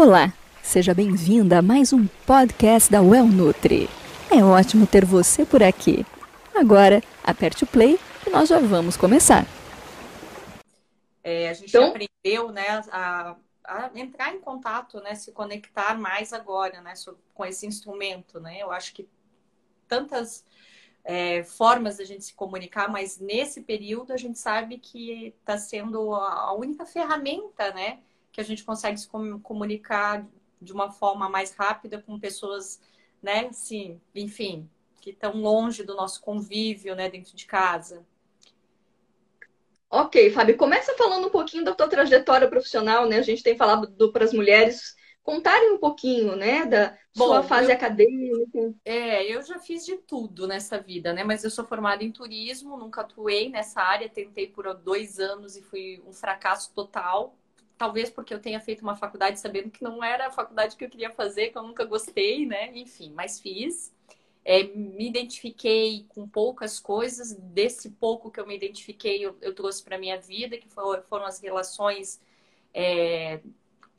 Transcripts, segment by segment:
Olá, seja bem-vinda a mais um podcast da Well Nutri. É ótimo ter você por aqui. Agora, aperte o play e nós já vamos começar. É, a gente então... aprendeu né, a, a, entrar em contato, né, se conectar mais agora né, com esse instrumento. Né? Eu acho que tantas é, formas da gente se comunicar, mas nesse período a gente sabe que está sendo a única ferramenta né, que a gente consegue se comunicar de uma forma mais rápida com pessoas, né, sim, enfim, que estão longe do nosso convívio, né, dentro de casa. Ok, Fábio, começa falando um pouquinho da tua trajetória profissional, né? A gente tem falado para as mulheres contarem um pouquinho, né, da Bom, sua fase eu, acadêmica. É, eu já fiz de tudo nessa vida, né? Mas eu sou formada em turismo, nunca atuei nessa área, tentei por dois anos e fui um fracasso total talvez porque eu tenha feito uma faculdade sabendo que não era a faculdade que eu queria fazer, que eu nunca gostei, né? Enfim, mas fiz. É, me identifiquei com poucas coisas, desse pouco que eu me identifiquei, eu, eu trouxe para minha vida, que foram, foram as relações, é,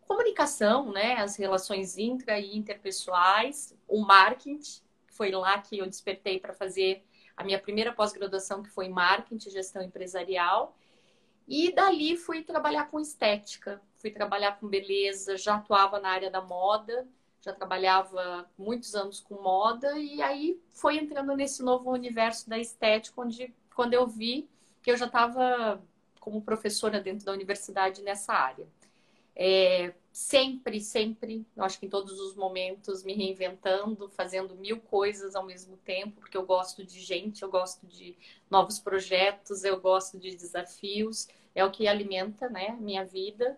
comunicação, né? As relações intra e interpessoais, o marketing, foi lá que eu despertei para fazer a minha primeira pós-graduação, que foi marketing, gestão empresarial. E dali fui trabalhar com estética, fui trabalhar com beleza, já atuava na área da moda, já trabalhava muitos anos com moda e aí foi entrando nesse novo universo da estética, onde quando eu vi que eu já estava como professora dentro da universidade nessa área. É, sempre, sempre, acho que em todos os momentos, me reinventando, fazendo mil coisas ao mesmo tempo, porque eu gosto de gente, eu gosto de novos projetos, eu gosto de desafios é o que alimenta, né, minha vida.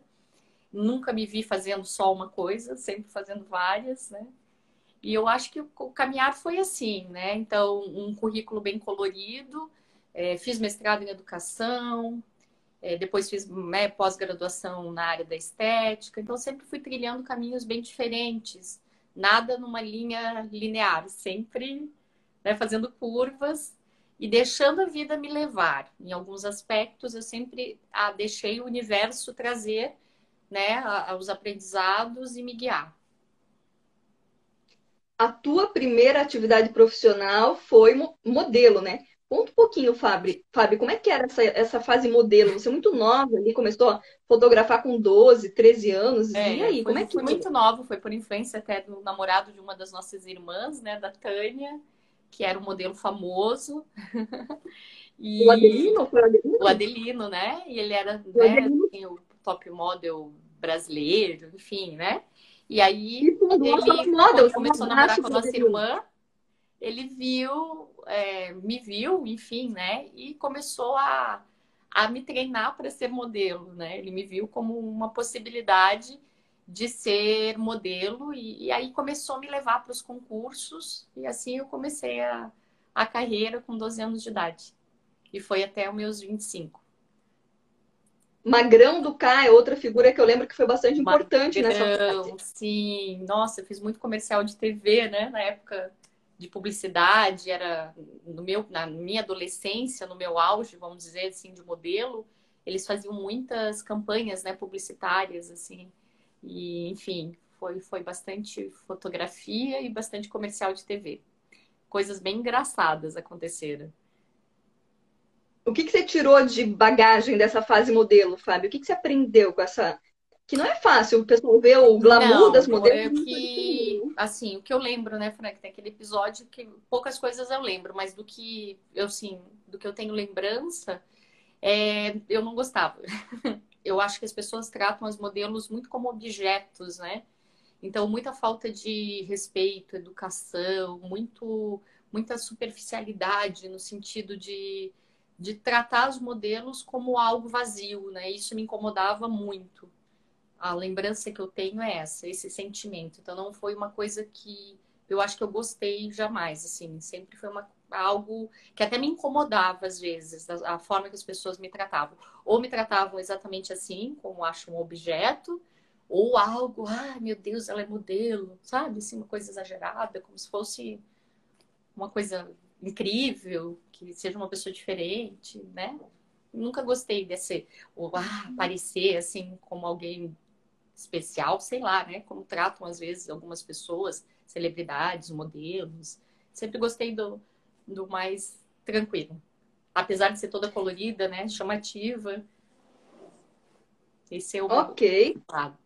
Nunca me vi fazendo só uma coisa, sempre fazendo várias, né? E eu acho que o caminhar foi assim, né? Então, um currículo bem colorido, é, fiz mestrado em educação, é, depois fiz né, pós-graduação na área da estética, então sempre fui trilhando caminhos bem diferentes, nada numa linha linear, sempre né, fazendo curvas e deixando a vida me levar. Em alguns aspectos, eu sempre ah, deixei o universo trazer né, os aprendizados e me guiar. A tua primeira atividade profissional foi modelo, né? Conta um pouquinho, Fábio. Fábio, como é que era essa, essa fase modelo? Você é muito nova ali, começou a fotografar com 12, 13 anos. É, e aí, foi, como é que foi? muito nova, foi por influência até do namorado de uma das nossas irmãs, né, da Tânia que era um modelo famoso. e... O Adelino? Foi o Adelino? O Adelino, né? E ele era o, né, assim, o top model brasileiro, enfim, né? E aí Isso, ele começou a namorar com a nossa irmã, ele viu, é, me viu, enfim, né? E começou a, a me treinar para ser modelo, né? Ele me viu como uma possibilidade de ser modelo e, e aí começou a me levar para os concursos e assim eu comecei a, a carreira com 12 anos de idade. E foi até os meus 25. Magrão do K é outra figura que eu lembro que foi bastante importante Magrão, nessa fase. Sim, nossa, eu fiz muito comercial de TV, né? Na época de publicidade, era no meu, na minha adolescência, no meu auge, vamos dizer assim, de modelo, eles faziam muitas campanhas, né, publicitárias, assim. E, enfim, foi, foi bastante fotografia e bastante comercial de TV. Coisas bem engraçadas aconteceram. O que, que você tirou de bagagem dessa fase modelo, Fábio? O que, que você aprendeu com essa. Que não é fácil o pessoal ver o glamour não, das modelos. É que, assim, o que eu lembro, né, Frank, tem aquele episódio que poucas coisas eu lembro, mas do que eu, sim, do que eu tenho lembrança, é, eu não gostava. eu acho que as pessoas tratam as modelos muito como objetos, né? Então, muita falta de respeito, educação, muito, muita superficialidade no sentido de, de tratar os modelos como algo vazio, né? Isso me incomodava muito. A lembrança que eu tenho é essa, esse sentimento. Então, não foi uma coisa que eu acho que eu gostei jamais, assim. Sempre foi uma algo que até me incomodava às vezes, a, a, forma que as pessoas me tratavam. Ou me tratavam exatamente assim, como acho um objeto, ou algo, ai meu Deus, ela é modelo, sabe? Assim, uma coisa exagerada, como se fosse uma coisa incrível, que seja uma pessoa diferente, né? Nunca gostei desse, ou ah, parecer assim, como alguém especial, sei lá, né? Como tratam às vezes algumas pessoas, celebridades, modelos. Sempre gostei do, do mais tranquilo. Apesar de ser toda colorida, né? Chamativa. Esse é o Ok. Lado.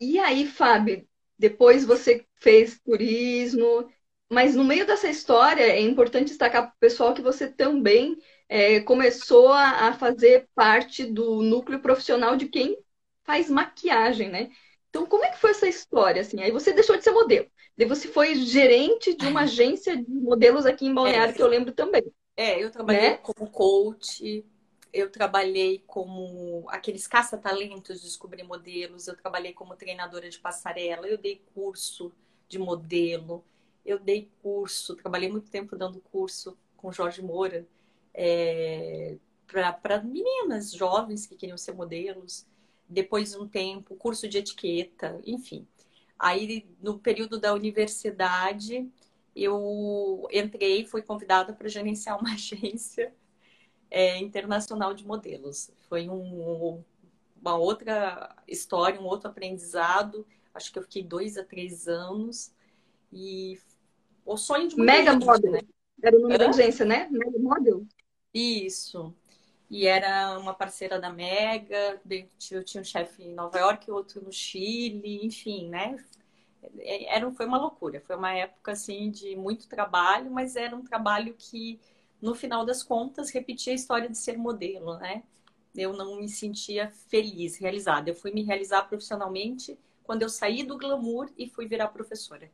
E aí, Fábio, depois você fez turismo, mas no meio dessa história é importante destacar para o pessoal que você também é, começou a, a fazer parte do núcleo profissional de quem faz maquiagem, né? Então, como é que foi essa história? Assim? Aí você deixou de ser modelo. Daí você foi gerente de uma agência de modelos aqui em Balneário, é, que eu lembro também. É, eu trabalhei né? como coach, eu trabalhei como aqueles caça-talentos de descobrir modelos, eu trabalhei como treinadora de passarela, eu dei curso de modelo, eu dei curso, trabalhei muito tempo dando curso com Jorge Moura é, para meninas jovens que queriam ser modelos. Depois de um tempo, curso de etiqueta, enfim. Aí, no período da universidade, eu entrei, fui convidada para gerenciar uma agência é, internacional de modelos. Foi um, uma outra história, um outro aprendizado. Acho que eu fiquei dois a três anos. E o sonho de Mega gente, Model. Né? Era o nome Hã? da agência, né? Mega Model. Isso. E era uma parceira da Mega. Eu tinha um chefe em Nova York, outro no Chile, enfim, né? É, era, foi uma loucura. Foi uma época assim de muito trabalho, mas era um trabalho que no final das contas, repetir a história de ser modelo, né? Eu não me sentia feliz, realizada. Eu fui me realizar profissionalmente quando eu saí do glamour e fui virar professora.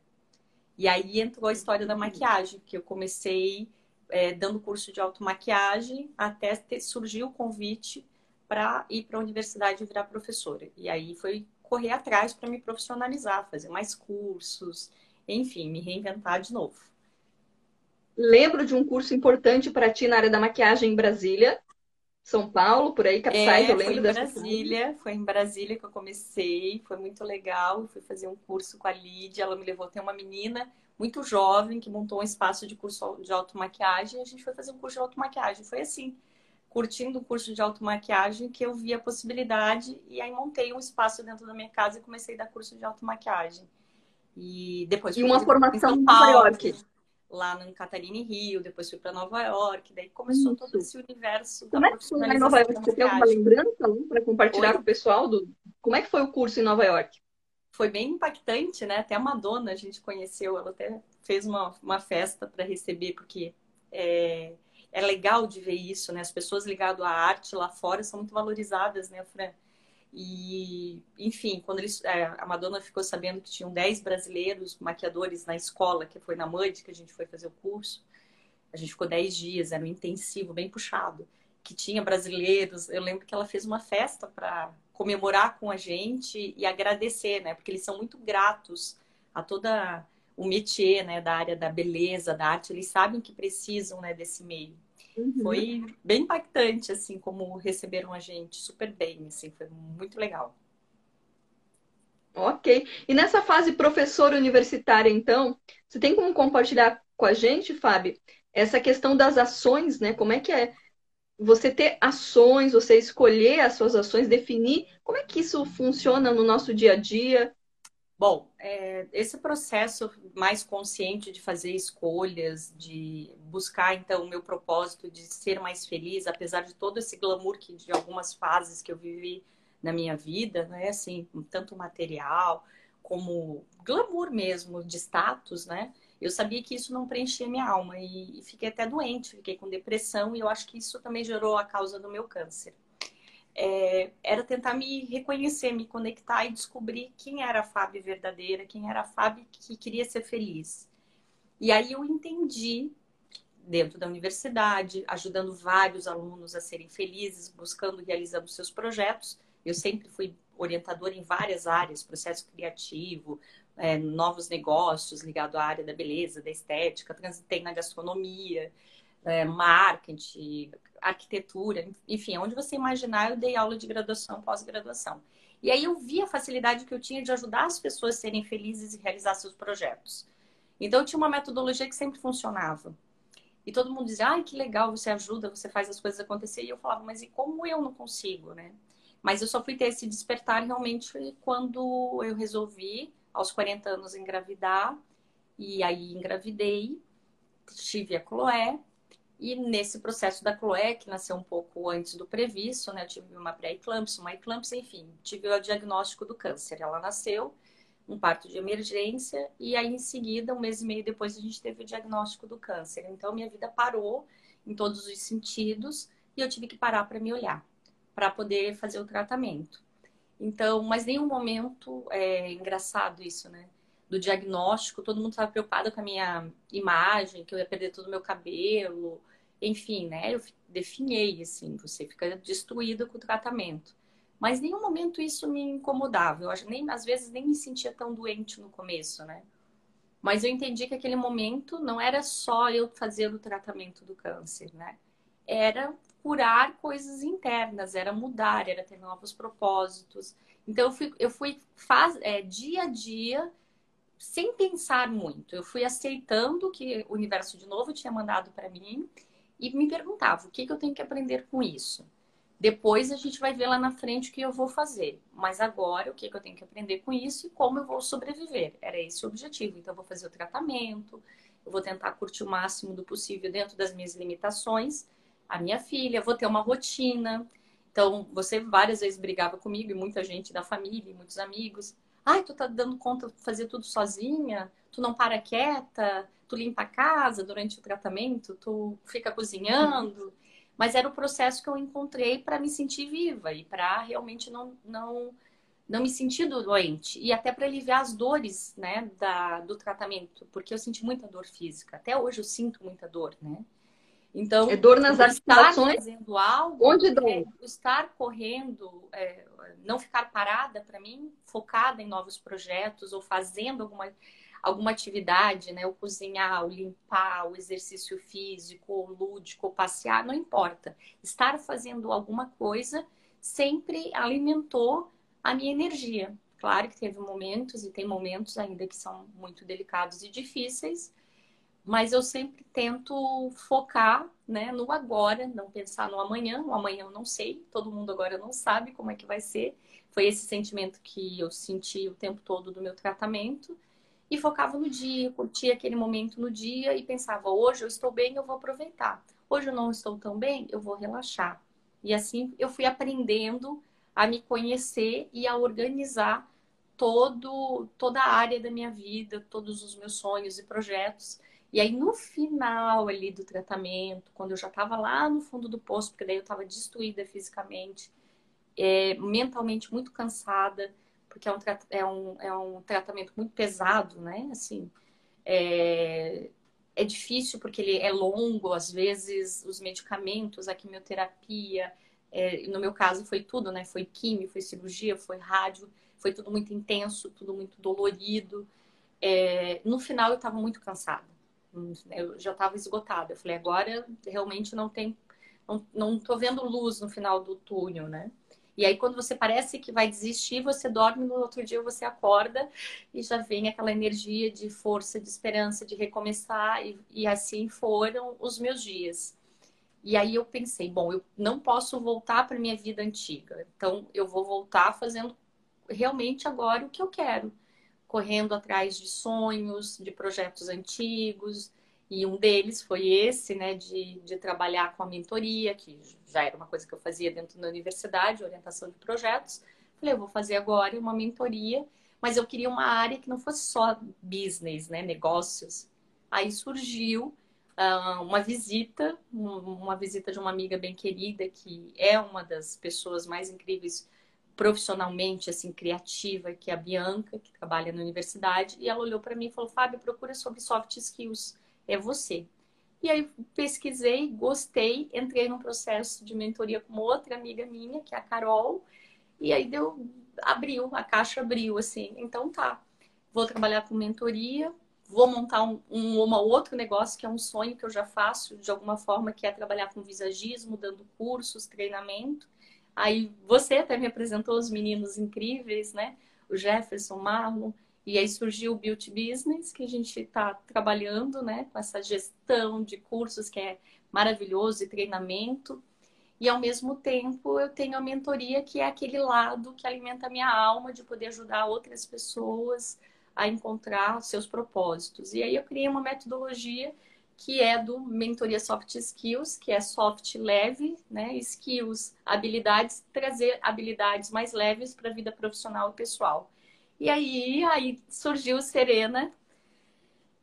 E aí entrou a história da maquiagem, que eu comecei é, dando curso de automaquiagem até ter, surgiu o convite para ir para a universidade e virar professora. E aí foi correr atrás para me profissionalizar, fazer mais cursos, enfim, me reinventar de novo. Lembro de um curso importante para ti na área da maquiagem em Brasília, São Paulo, por aí, capitais, é, eu lembro em Brasília, foi em Brasília que eu comecei, foi muito legal. Fui fazer um curso com a Lídia, ela me levou. Tem uma menina muito jovem que montou um espaço de curso de automaquiagem. A gente foi fazer um curso de automaquiagem. Foi assim, curtindo o curso de automaquiagem, que eu vi a possibilidade e aí montei um espaço dentro da minha casa e comecei a dar curso de automaquiagem. E depois E uma formação em Nova York lá em Catarina e Rio, depois fui para Nova York, daí começou Isso. todo esse universo Como é que foi em Nova York? Você tem alguma lembrança para compartilhar Oi? com o pessoal? Do... Como é que foi o curso em Nova York? Foi bem impactante, né? Até a Madonna a gente conheceu, ela até fez uma, uma festa para receber, porque é, é legal de ver isso, né? As pessoas ligadas à arte lá fora são muito valorizadas, né, Fran? E, enfim, quando eles, é, a Madonna ficou sabendo que tinham 10 brasileiros maquiadores na escola, que foi na MUD, que a gente foi fazer o curso, a gente ficou 10 dias, era um intensivo, bem puxado, que tinha brasileiros. Eu lembro que ela fez uma festa para comemorar com a gente e agradecer, né? Porque eles são muito gratos a toda o métier, né, da área da beleza, da arte, eles sabem que precisam, né, desse meio. Uhum. Foi bem impactante, assim, como receberam a gente, super bem, assim, foi muito legal. Ok. E nessa fase professora universitária, então, você tem como compartilhar com a gente, Fábio, essa questão das ações, né? Como é que é você ter ações, você escolher as suas ações, definir como é que isso funciona no nosso dia a dia? Bom, é, esse processo mais consciente de fazer escolhas, de buscar então o meu propósito de ser mais feliz, apesar de todo esse glamour que de algumas fases que eu vivi na minha vida, né, assim, tanto material como glamour mesmo de status, né? Eu sabia que isso não preenchia minha alma e, e fiquei até doente, fiquei com depressão e eu acho que isso também gerou a causa do meu câncer é, era tentar me reconhecer, me conectar e descobrir quem era a Fábio verdadeira, quem era a Fábio que queria ser feliz. E aí eu entendi, dentro da universidade, ajudando vários alunos a serem felizes, buscando, realizando seus projetos. Eu sempre fui orientadora em várias áreas, processo criativo, é, novos negócios ligados à área da beleza, da estética, transitei na gastronomia, é, marketing, arquitetura, enfim, onde você imaginar, eu dei aula de graduação, pós-graduação. E aí eu vi a facilidade que eu tinha de ajudar as pessoas a serem felizes e realizar seus projetos. Então eu tinha uma metodologia que sempre funcionava. E todo mundo dizia, ai, que legal, você ajuda, você faz as coisas acontecer. E eu falava, mas e como eu não consigo, né? Mas eu só fui ter esse despertar realmente quando eu resolvi, aos 40 anos, engravidar. E aí engravidei, tive a Chloé. E nesse processo da Chloé, que nasceu um pouco antes do previsto, né? Eu tive uma pré-eclâmpsia, uma eclâmpsia, enfim, tive o diagnóstico do câncer. Ela nasceu, um parto de emergência, e aí em seguida, um mês e meio depois, a gente teve o diagnóstico do câncer. Então, minha vida parou em todos os sentidos e eu tive que parar para me olhar para poder fazer o tratamento. Então, mas nenhum momento é engraçado isso, né? Do diagnóstico, todo mundo estava preocupado com a minha imagem, que eu ia perder todo o meu cabelo, enfim, né? Eu definhei assim, você fica destruída com o tratamento. Mas nenhum momento isso me incomodava. Eu acho nem às vezes nem me sentia tão doente no começo, né? Mas eu entendi que aquele momento não era só eu fazer o tratamento do câncer, né? Era curar coisas internas, era mudar, era ter novos propósitos. Então eu fui, eu fui faz, é, dia a dia, sem pensar muito. Eu fui aceitando que o universo de novo tinha mandado para mim e me perguntava o que, que eu tenho que aprender com isso. Depois a gente vai ver lá na frente o que eu vou fazer. Mas agora, o que, que eu tenho que aprender com isso e como eu vou sobreviver. Era esse o objetivo. Então, eu vou fazer o tratamento, eu vou tentar curtir o máximo do possível dentro das minhas limitações a minha filha, vou ter uma rotina. Então, você várias vezes brigava comigo e muita gente da família, muitos amigos. Ai, tu tá dando conta de fazer tudo sozinha? Tu não para quieta? Tu limpa a casa durante o tratamento? Tu fica cozinhando? Mas era o processo que eu encontrei para me sentir viva e para realmente não, não, não me sentir doente. E até para aliviar as dores né, da, do tratamento, porque eu senti muita dor física. Até hoje eu sinto muita dor, né? Então, é dor nas articulações. fazendo algo, onde dói? É, estar correndo, é, não ficar parada para mim, focada em novos projetos ou fazendo alguma alguma atividade, né? O cozinhar, o limpar, o exercício físico, o lúdico, o passear, não importa. Estar fazendo alguma coisa sempre alimentou a minha energia. Claro que teve momentos e tem momentos ainda que são muito delicados e difíceis, mas eu sempre tento focar né, no agora, não pensar no amanhã. O amanhã eu não sei, todo mundo agora não sabe como é que vai ser. Foi esse sentimento que eu senti o tempo todo do meu tratamento. E focava no dia, curtia aquele momento no dia e pensava: hoje eu estou bem, eu vou aproveitar. Hoje eu não estou tão bem, eu vou relaxar. E assim eu fui aprendendo a me conhecer e a organizar todo, toda a área da minha vida, todos os meus sonhos e projetos e aí, no final ali do tratamento, quando eu já estava lá no fundo do poço, porque daí eu estava destruída fisicamente, é, mentalmente muito cansada, porque é um, é, um, é um tratamento muito pesado, né? Assim, é, é difícil porque ele é longo, às vezes os medicamentos, a quimioterapia, é, no meu caso foi tudo, né? Foi químio, foi cirurgia, foi rádio, foi tudo muito intenso, tudo muito dolorido. É, no final eu estava muito cansada. Eu já estava esgotada. Eu falei, agora realmente não tem. Não, não vendo luz no final do túnel, né? E aí, quando você parece que vai desistir, você dorme, no outro dia você acorda e já vem aquela energia de força, de esperança, de recomeçar. E, e assim foram os meus dias. E aí eu pensei, bom, eu não posso voltar para minha vida antiga. Então, eu vou voltar fazendo realmente agora o que eu quero correndo atrás de sonhos, de projetos antigos, e um deles foi esse, né, de, de trabalhar com a mentoria, que já era uma coisa que eu fazia dentro da universidade, orientação de projetos. Falei, eu vou fazer agora uma mentoria, mas eu queria uma área que não fosse só business, né, negócios. Aí surgiu uh, uma visita, uma visita de uma amiga bem querida, que é uma das pessoas mais incríveis profissionalmente assim criativa, que é a Bianca, que trabalha na universidade, e ela olhou para mim e falou: "Fábio, procura sobre soft skills, é você". E aí pesquisei, gostei, entrei num processo de mentoria com outra amiga minha, que é a Carol, e aí deu abriu, a caixa abriu assim. Então tá. Vou trabalhar com mentoria, vou montar um, um, um outro negócio que é um sonho que eu já faço de alguma forma, que é trabalhar com visagismo, dando cursos, treinamento. Aí você até me apresentou os meninos incríveis, né? O Jefferson, Marlon. E aí surgiu o Beauty Business, que a gente está trabalhando, né? Com essa gestão de cursos que é maravilhoso e treinamento. E ao mesmo tempo eu tenho a mentoria, que é aquele lado que alimenta a minha alma de poder ajudar outras pessoas a encontrar seus propósitos. E aí eu criei uma metodologia que é do Mentoria Soft Skills, que é soft leve, né? Skills, habilidades, trazer habilidades mais leves para a vida profissional e pessoal. E aí, aí surgiu Serena,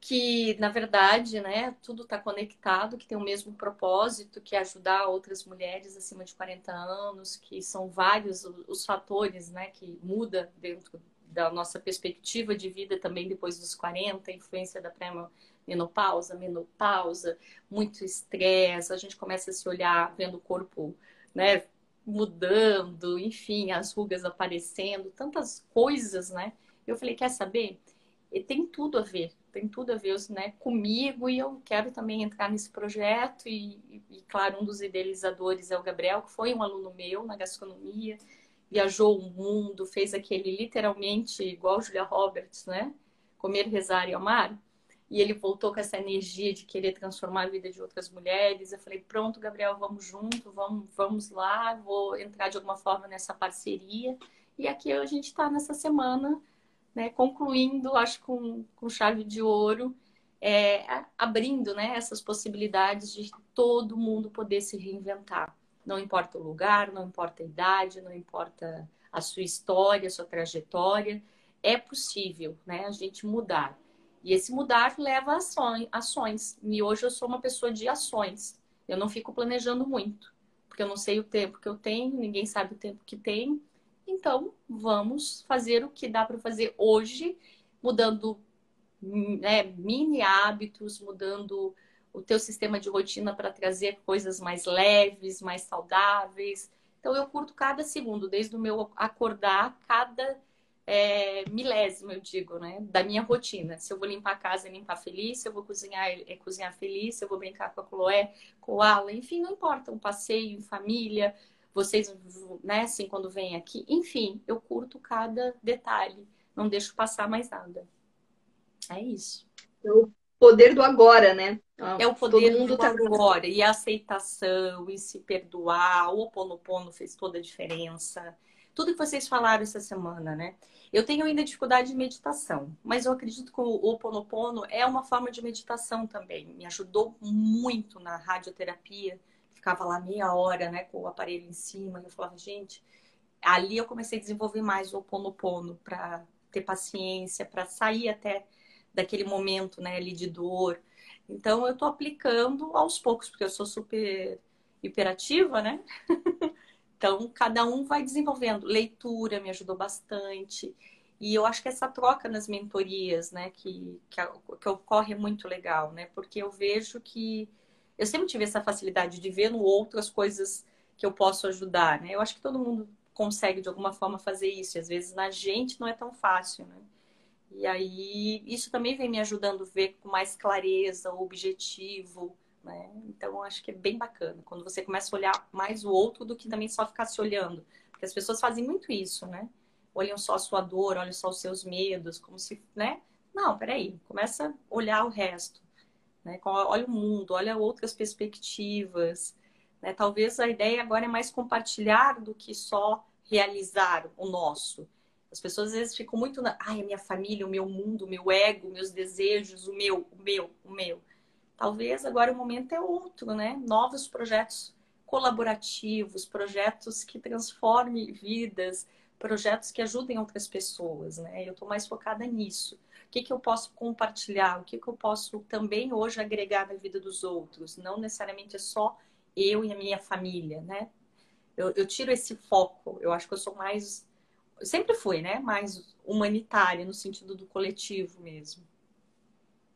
que na verdade, né, tudo está conectado, que tem o mesmo propósito, que é ajudar outras mulheres acima de 40 anos, que são vários os fatores, né, que muda dentro da nossa perspectiva de vida também depois dos 40, a influência da pré-menopausa, menopausa, muito estresse, a gente começa a se olhar vendo o corpo, né, mudando, enfim, as rugas aparecendo, tantas coisas, né? Eu falei, quer saber? E tem tudo a ver, tem tudo a ver né, comigo e eu quero também entrar nesse projeto e, e, claro, um dos idealizadores é o Gabriel, que foi um aluno meu na gastronomia, viajou o mundo, fez aquele literalmente igual Julia Roberts, né? Comer, rezar e amar. E ele voltou com essa energia de querer transformar a vida de outras mulheres. Eu falei, pronto, Gabriel, vamos junto, vamos, vamos lá, vou entrar de alguma forma nessa parceria. E aqui a gente está nessa semana, né, concluindo, acho com, com chave de ouro, é, abrindo né, essas possibilidades de todo mundo poder se reinventar. Não importa o lugar, não importa a idade, não importa a sua história, a sua trajetória, é possível né, a gente mudar. E esse mudar leva ações, ações. E hoje eu sou uma pessoa de ações. Eu não fico planejando muito, porque eu não sei o tempo que eu tenho, ninguém sabe o tempo que tem. Então, vamos fazer o que dá para fazer hoje, mudando né, mini hábitos, mudando o teu sistema de rotina para trazer coisas mais leves, mais saudáveis. Então, eu curto cada segundo, desde o meu acordar, cada é, milésimo, eu digo, né? Da minha rotina. Se eu vou limpar a casa, limpar feliz. Se eu vou cozinhar, é cozinhar feliz. Se eu vou brincar com a Chloé, com o Alan. Enfim, não importa. Um passeio em família. Vocês, né? Assim, quando vêm aqui. Enfim, eu curto cada detalhe. Não deixo passar mais nada. É isso. É o poder do agora, né? É o poder Todo mundo do tá... agora. E a aceitação, e se perdoar. O Oponopono fez toda a diferença tudo que vocês falaram essa semana, né? Eu tenho ainda dificuldade de meditação, mas eu acredito que o Oponopono é uma forma de meditação também. Me ajudou muito na radioterapia. Ficava lá meia hora, né, com o aparelho em cima. Eu falava, gente, ali eu comecei a desenvolver mais o Oponopono para ter paciência, para sair até daquele momento, né, ali de dor. Então eu estou aplicando aos poucos, porque eu sou super hiperativa, né? Então, cada um vai desenvolvendo. Leitura me ajudou bastante. E eu acho que essa troca nas mentorias, né, que, que, que ocorre é muito legal, né? Porque eu vejo que eu sempre tive essa facilidade de ver no outro as coisas que eu posso ajudar, né? Eu acho que todo mundo consegue de alguma forma fazer isso, e às vezes na gente não é tão fácil, né? E aí isso também vem me ajudando a ver com mais clareza, o objetivo, né? Então, acho que é bem bacana quando você começa a olhar mais o outro do que também só ficar se olhando. Porque as pessoas fazem muito isso, né? Olham só a sua dor, olham só os seus medos, como se, né? Não, peraí, começa a olhar o resto. Né? Olha o mundo, olha outras perspectivas. Né? Talvez a ideia agora é mais compartilhar do que só realizar o nosso. As pessoas às vezes ficam muito na, ai, a minha família, o meu mundo, o meu ego, meus desejos, o meu, o meu, o meu. Talvez agora o momento é outro, né? Novos projetos colaborativos, projetos que transformem vidas, projetos que ajudem outras pessoas, né? Eu estou mais focada nisso. O que, que eu posso compartilhar? O que, que eu posso também hoje agregar na vida dos outros? Não necessariamente é só eu e a minha família, né? Eu, eu tiro esse foco. Eu acho que eu sou mais. Eu sempre fui, né? Mais humanitária, no sentido do coletivo mesmo.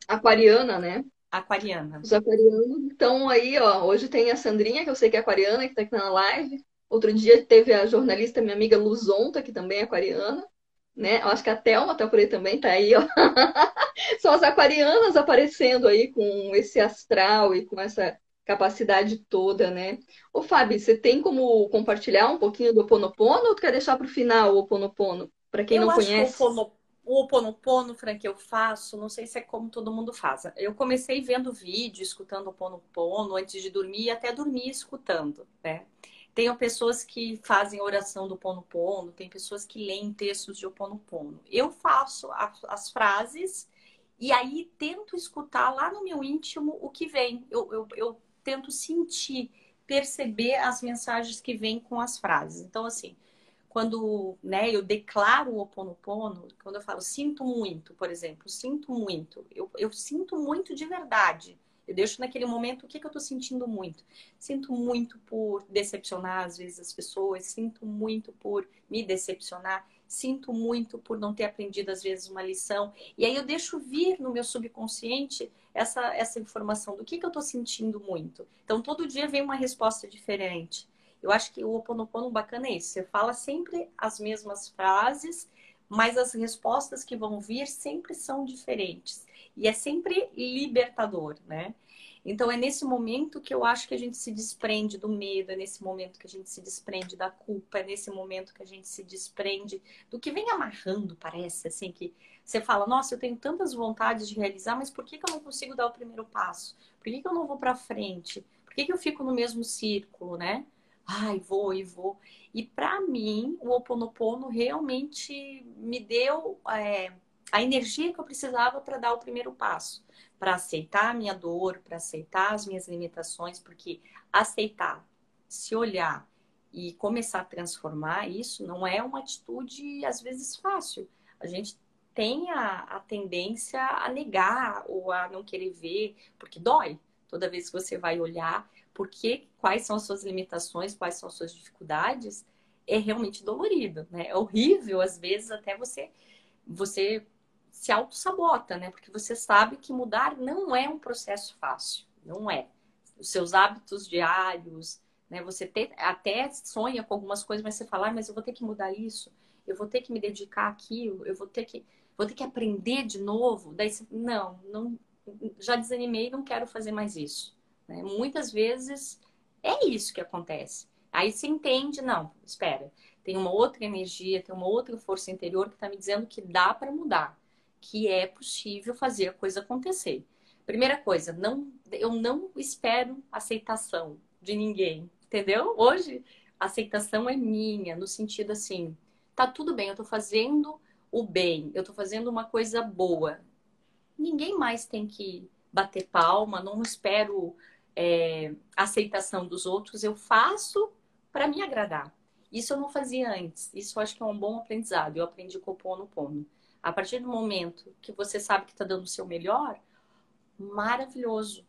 Aquariana, né? Aquariana. Os aquarianos estão aí, ó. Hoje tem a Sandrinha, que eu sei que é aquariana, que está aqui na live. Outro dia teve a jornalista, minha amiga Luzonta, que também é aquariana. Né? Eu acho que a Thelma tá por aí também, tá aí, ó. São as aquarianas aparecendo aí com esse astral e com essa capacidade toda, né? Ô, Fábio, você tem como compartilhar um pouquinho do Oponopono ou tu quer deixar para o final o Oponopono? Para quem eu não conhece. Que o Oponopono o Oponopono, Fran, que eu faço, não sei se é como todo mundo faz. Eu comecei vendo vídeo, escutando o Oponopono antes de dormir e até dormir escutando, né? Tenho pessoas que fazem oração do Pono Pono, tem pessoas que leem textos de Pono Pono. Eu faço as frases e aí tento escutar lá no meu íntimo o que vem. Eu, eu, eu tento sentir, perceber as mensagens que vêm com as frases. Então, assim, quando né, eu declaro o oponopono, quando eu falo sinto muito, por exemplo, sinto muito, eu, eu sinto muito de verdade. Eu deixo naquele momento o que, que eu estou sentindo muito. Sinto muito por decepcionar, às vezes, as pessoas, sinto muito por me decepcionar, sinto muito por não ter aprendido, às vezes, uma lição. E aí eu deixo vir no meu subconsciente essa, essa informação do que, que eu estou sentindo muito. Então, todo dia vem uma resposta diferente. Eu acho que o Oponopono bacana é isso. Você fala sempre as mesmas frases, mas as respostas que vão vir sempre são diferentes. E é sempre libertador, né? Então é nesse momento que eu acho que a gente se desprende do medo, é nesse momento que a gente se desprende da culpa, é nesse momento que a gente se desprende do que vem amarrando, parece, assim, que você fala, nossa, eu tenho tantas vontades de realizar, mas por que, que eu não consigo dar o primeiro passo? Por que, que eu não vou para frente? Por que, que eu fico no mesmo círculo, né? Ai, vou e vou. E para mim, o Ho Oponopono realmente me deu é, a energia que eu precisava para dar o primeiro passo, para aceitar a minha dor, para aceitar as minhas limitações, porque aceitar, se olhar e começar a transformar isso não é uma atitude às vezes fácil. A gente tem a, a tendência a negar ou a não querer ver, porque dói. Toda vez que você vai olhar, porque quais são as suas limitações, quais são as suas dificuldades, é realmente dolorido, né? É horrível às vezes até você você se auto-sabota, né? Porque você sabe que mudar não é um processo fácil, não é. Os seus hábitos diários, né? Você ter, até sonha com algumas coisas, mas você fala, ah, mas eu vou ter que mudar isso, eu vou ter que me dedicar àquilo, eu vou ter que, vou ter que aprender de novo. Daí você, não, não, já desanimei, não quero fazer mais isso. Né? Muitas vezes é isso que acontece. Aí você entende, não, espera, tem uma outra energia, tem uma outra força interior que está me dizendo que dá para mudar que é possível fazer a coisa acontecer. Primeira coisa, não, eu não espero aceitação de ninguém, entendeu? Hoje, a aceitação é minha, no sentido assim, tá tudo bem, eu tô fazendo o bem, eu tô fazendo uma coisa boa. Ninguém mais tem que bater palma, não espero é, aceitação dos outros, eu faço para me agradar. Isso eu não fazia antes. Isso eu acho que é um bom aprendizado. Eu aprendi com o Pono Pono. A partir do momento que você sabe que está dando o seu melhor, maravilhoso,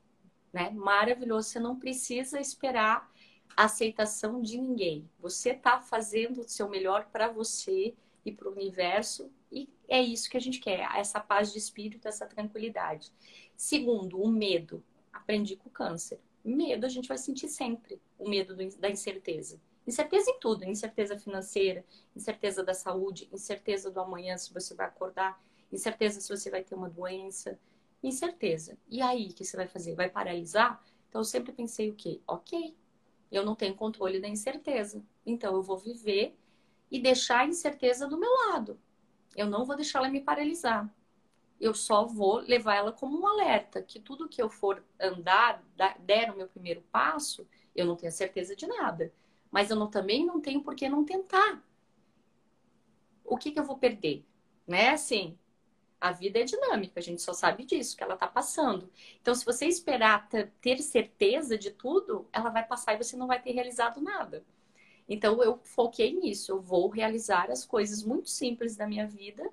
né? Maravilhoso. Você não precisa esperar a aceitação de ninguém. Você está fazendo o seu melhor para você e para o universo e é isso que a gente quer, essa paz de espírito, essa tranquilidade. Segundo, o medo. Aprendi com o câncer. Medo a gente vai sentir sempre, o medo da incerteza. Incerteza em tudo, incerteza financeira, incerteza da saúde, incerteza do amanhã se você vai acordar, incerteza se você vai ter uma doença, incerteza. E aí, o que você vai fazer? Vai paralisar? Então, eu sempre pensei o quê? Ok, eu não tenho controle da incerteza. Então, eu vou viver e deixar a incerteza do meu lado. Eu não vou deixar ela me paralisar. Eu só vou levar ela como um alerta, que tudo que eu for andar, der o meu primeiro passo, eu não tenho certeza de nada mas eu não, também não tenho por que não tentar. O que, que eu vou perder? Né? Assim, a vida é dinâmica, a gente só sabe disso, que ela está passando. Então, se você esperar ter certeza de tudo, ela vai passar e você não vai ter realizado nada. Então, eu foquei nisso. Eu vou realizar as coisas muito simples da minha vida,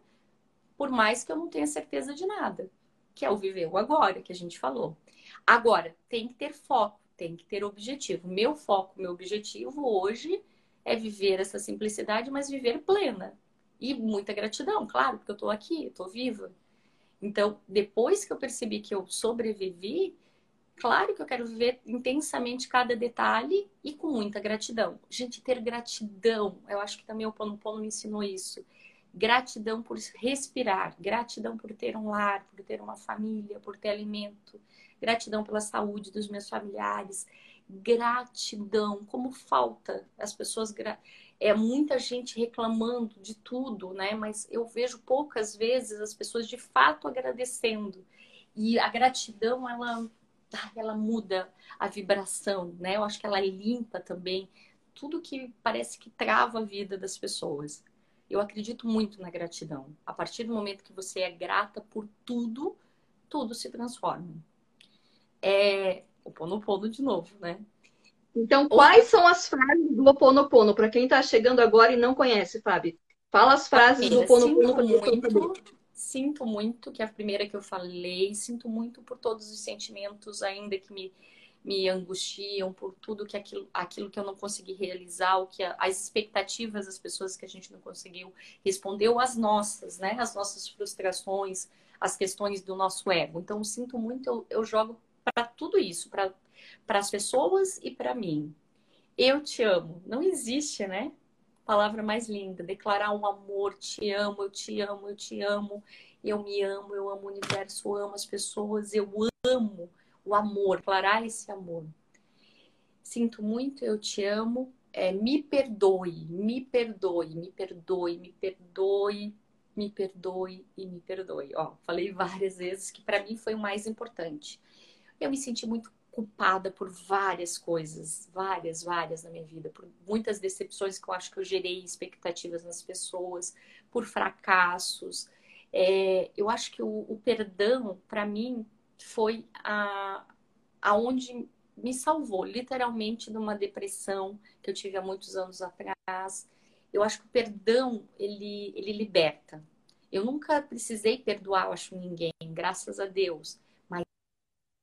por mais que eu não tenha certeza de nada. Que é o viver o agora, que a gente falou. Agora, tem que ter foco tem que ter objetivo. Meu foco, meu objetivo hoje é viver essa simplicidade, mas viver plena. E muita gratidão, claro, porque eu estou aqui, estou viva. Então, depois que eu percebi que eu sobrevivi, claro que eu quero viver intensamente cada detalhe e com muita gratidão. Gente, ter gratidão, eu acho que também o Pono Pono me ensinou isso. Gratidão por respirar, gratidão por ter um lar, por ter uma família, por ter alimento, gratidão pela saúde dos meus familiares, gratidão, como falta as pessoas é muita gente reclamando de tudo, né? Mas eu vejo poucas vezes as pessoas de fato agradecendo. E a gratidão ela ela muda a vibração, né? Eu acho que ela limpa também tudo que parece que trava a vida das pessoas. Eu acredito muito na gratidão. A partir do momento que você é grata por tudo, tudo se transforma. É o ponopono de novo, né? Então, quais são as frases do Oponopono? Para quem está chegando agora e não conhece, Fábio. Fala as frases do Oponopono para muito, Sinto muito, que é a primeira que eu falei. Sinto muito por todos os sentimentos ainda que me, me angustiam, por tudo que aquilo, aquilo que eu não consegui realizar, o que as expectativas das pessoas que a gente não conseguiu responder, ou as nossas, né? As nossas frustrações, as questões do nosso ego. Então, sinto muito, eu, eu jogo para tudo isso, para as pessoas e para mim. Eu te amo. Não existe, né? Palavra mais linda. Declarar um amor, te amo, eu te amo, eu te amo. Eu me amo, eu amo o universo, eu amo as pessoas, eu amo o amor, declarar esse amor. Sinto muito, eu te amo. É, me perdoe, me perdoe, me perdoe, me perdoe, me perdoe e me perdoe. Ó, falei várias vezes que para mim foi o mais importante. Eu me senti muito culpada por várias coisas, várias, várias na minha vida, por muitas decepções que eu acho que eu gerei expectativas nas pessoas, por fracassos. É, eu acho que o, o perdão, para mim, foi a, aonde me salvou, literalmente, de uma depressão que eu tive há muitos anos atrás. Eu acho que o perdão, ele, ele liberta. Eu nunca precisei perdoar, eu acho, ninguém, graças a Deus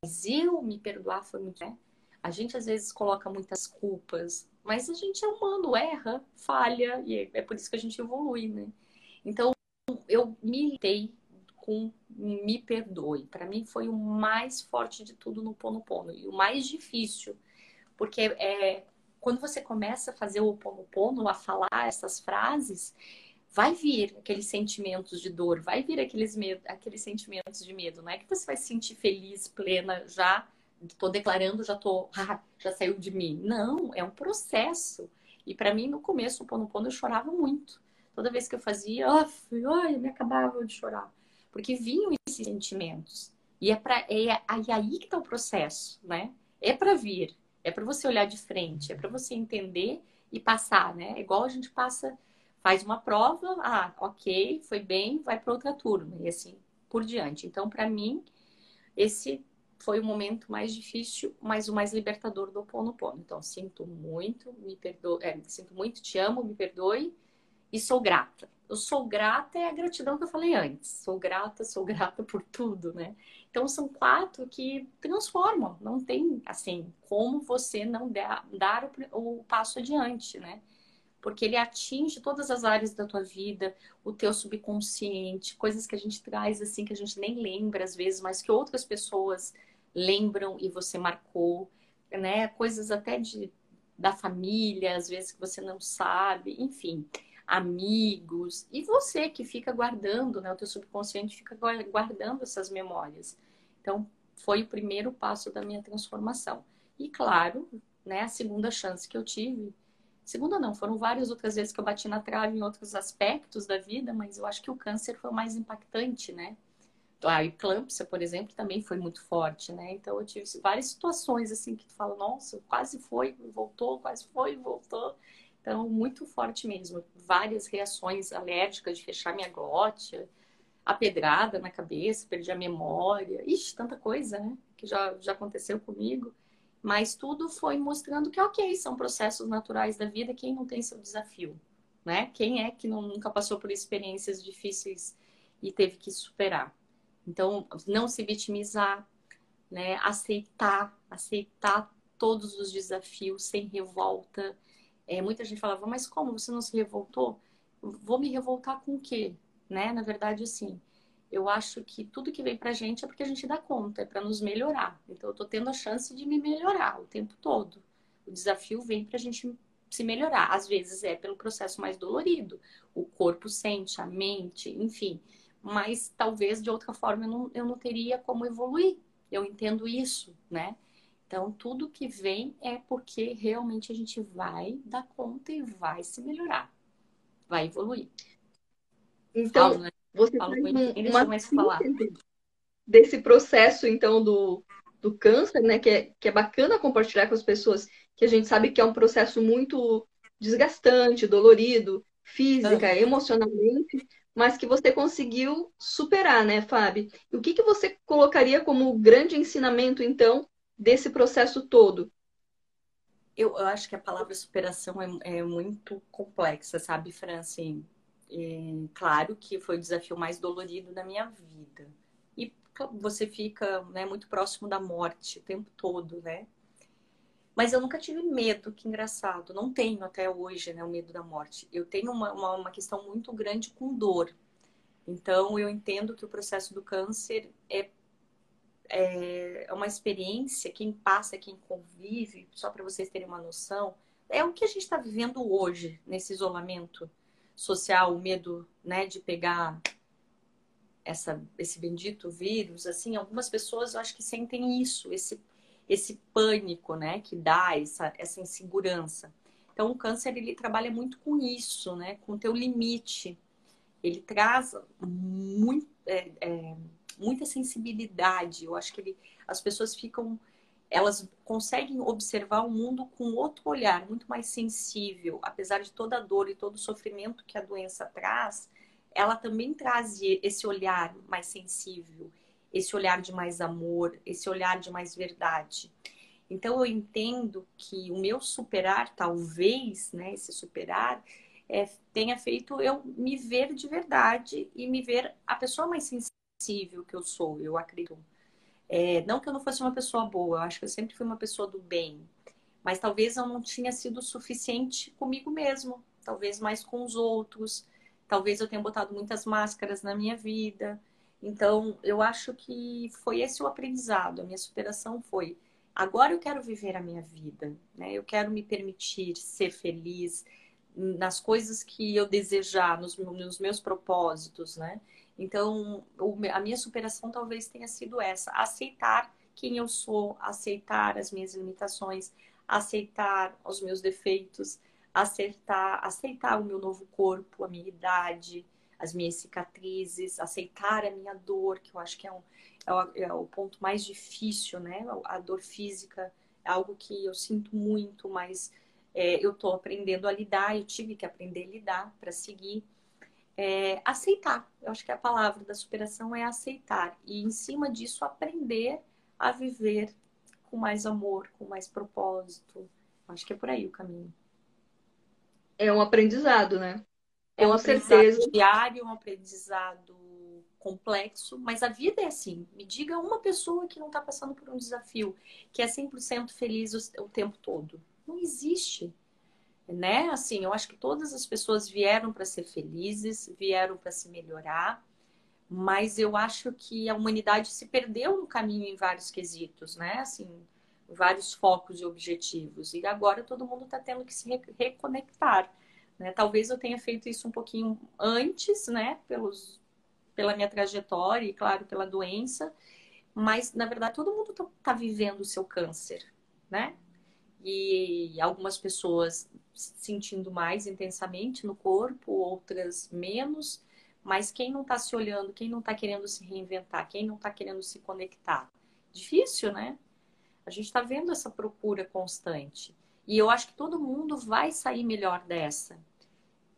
mas eu me perdoar foi muito. Né? A gente às vezes coloca muitas culpas, mas a gente é humano, erra, falha, e é por isso que a gente evolui, né? Então, eu militei com me perdoe. Para mim foi o mais forte de tudo no Pono Pono e o mais difícil, porque é quando você começa a fazer o Pono Pono, a falar essas frases, vai vir aqueles sentimentos de dor, vai vir aqueles, medo, aqueles sentimentos de medo. Não é que você vai se sentir feliz, plena, já estou declarando, já tô, ah, já saiu de mim. Não, é um processo. E para mim, no começo, o Pono Pono, eu chorava muito. Toda vez que eu fazia, ai, me acabava de chorar. Porque vinham esses sentimentos. E é, pra, é, é aí que está o processo, né? É para vir, é para você olhar de frente, é para você entender e passar, né? É igual a gente passa faz uma prova, ah, ok, foi bem, vai para outra turma e assim por diante. Então, para mim, esse foi o momento mais difícil, mas o mais libertador do Pono. Então, sinto muito, me perdoe, é, sinto muito, te amo, me perdoe e sou grata. Eu sou grata é a gratidão que eu falei antes. Sou grata, sou grata por tudo, né? Então são quatro que transformam. Não tem assim como você não dar, dar o, o passo adiante, né? porque ele atinge todas as áreas da tua vida, o teu subconsciente, coisas que a gente traz assim que a gente nem lembra às vezes, mas que outras pessoas lembram e você marcou, né? Coisas até de da família, às vezes que você não sabe, enfim, amigos e você que fica guardando, né? O teu subconsciente fica guardando essas memórias. Então, foi o primeiro passo da minha transformação. E claro, né, a segunda chance que eu tive Segunda não, foram várias outras vezes que eu bati na trave em outros aspectos da vida, mas eu acho que o câncer foi o mais impactante, né? A eclâmpsia, por exemplo, também foi muito forte, né? Então eu tive várias situações assim que tu fala, nossa, quase foi, voltou, quase foi, voltou. Então, muito forte mesmo. Várias reações alérgicas de fechar minha glote, a pedrada na cabeça, perdi a memória. Ixi, tanta coisa, né? Que já, já aconteceu comigo. Mas tudo foi mostrando que, ok, são processos naturais da vida, quem não tem seu desafio, né? Quem é que não, nunca passou por experiências difíceis e teve que superar? Então, não se vitimizar, né? Aceitar, aceitar todos os desafios sem revolta. É, muita gente falava, mas como você não se revoltou? Vou me revoltar com o quê? Né? Na verdade, assim, eu acho que tudo que vem pra gente é porque a gente dá conta, é para nos melhorar. Então eu tô tendo a chance de me melhorar o tempo todo. O desafio vem pra gente se melhorar. Às vezes é pelo processo mais dolorido. O corpo sente, a mente, enfim. Mas talvez de outra forma eu não, eu não teria como evoluir. Eu entendo isso, né? Então, tudo que vem é porque realmente a gente vai dar conta e vai se melhorar, vai evoluir. Então, Falo, né? Você Falo faz um, uma síntese desse processo, então, do, do câncer, né? Que é, que é bacana compartilhar com as pessoas que a gente sabe que é um processo muito desgastante, dolorido, física, uhum. emocionalmente, mas que você conseguiu superar, né, Fábio? E o que, que você colocaria como grande ensinamento, então, desse processo todo? Eu, acho que a palavra superação é, é muito complexa, sabe, Fran? Assim, é, claro que foi o desafio mais dolorido da minha vida. E você fica né, muito próximo da morte o tempo todo, né? Mas eu nunca tive medo, que engraçado. Não tenho até hoje, né, o medo da morte. Eu tenho uma, uma, uma questão muito grande com dor. Então, eu entendo que o processo do câncer é, é, é uma experiência, quem passa, quem convive, só para vocês terem uma noção, é o que a gente está vivendo hoje, nesse isolamento social, o medo né, de pegar essa, esse bendito vírus. Assim, algumas pessoas eu acho que sentem isso, esse esse pânico, né, que dá essa, essa insegurança. Então, o câncer ele trabalha muito com isso, né, com o teu limite. Ele traz muito, é, é, muita sensibilidade. Eu acho que ele, as pessoas ficam, elas conseguem observar o mundo com outro olhar, muito mais sensível, apesar de toda a dor e todo o sofrimento que a doença traz. Ela também traz esse olhar mais sensível esse olhar de mais amor, esse olhar de mais verdade. Então eu entendo que o meu superar, talvez, né, esse superar, é, tenha feito eu me ver de verdade e me ver a pessoa mais sensível que eu sou, eu acredito. É, não que eu não fosse uma pessoa boa, eu acho que eu sempre fui uma pessoa do bem, mas talvez eu não tinha sido suficiente comigo mesmo, talvez mais com os outros, talvez eu tenha botado muitas máscaras na minha vida. Então, eu acho que foi esse o aprendizado. A minha superação foi: agora eu quero viver a minha vida, né? Eu quero me permitir ser feliz nas coisas que eu desejar, nos meus propósitos, né? Então, a minha superação talvez tenha sido essa: aceitar quem eu sou, aceitar as minhas limitações, aceitar os meus defeitos, aceitar, aceitar o meu novo corpo, a minha idade, as minhas cicatrizes, aceitar a minha dor, que eu acho que é, um, é, o, é o ponto mais difícil, né? A dor física é algo que eu sinto muito, mas é, eu estou aprendendo a lidar, eu tive que aprender a lidar para seguir. É, aceitar, eu acho que a palavra da superação é aceitar, e em cima disso aprender a viver com mais amor, com mais propósito. Acho que é por aí o caminho. É um aprendizado, né? É um aprendizado certeza. diário, um aprendizado complexo, mas a vida é assim. Me diga uma pessoa que não está passando por um desafio, que é 100% feliz o tempo todo. Não existe. Né? Assim, eu acho que todas as pessoas vieram para ser felizes, vieram para se melhorar, mas eu acho que a humanidade se perdeu no caminho em vários quesitos, né? Assim, vários focos e objetivos. E agora todo mundo está tendo que se reconectar. Né? Talvez eu tenha feito isso um pouquinho antes, né? Pelos, pela minha trajetória e, claro, pela doença. Mas, na verdade, todo mundo está tá vivendo o seu câncer, né? E algumas pessoas sentindo mais intensamente no corpo, outras menos. Mas quem não está se olhando, quem não está querendo se reinventar, quem não está querendo se conectar? Difícil, né? A gente está vendo essa procura constante. E eu acho que todo mundo vai sair melhor dessa,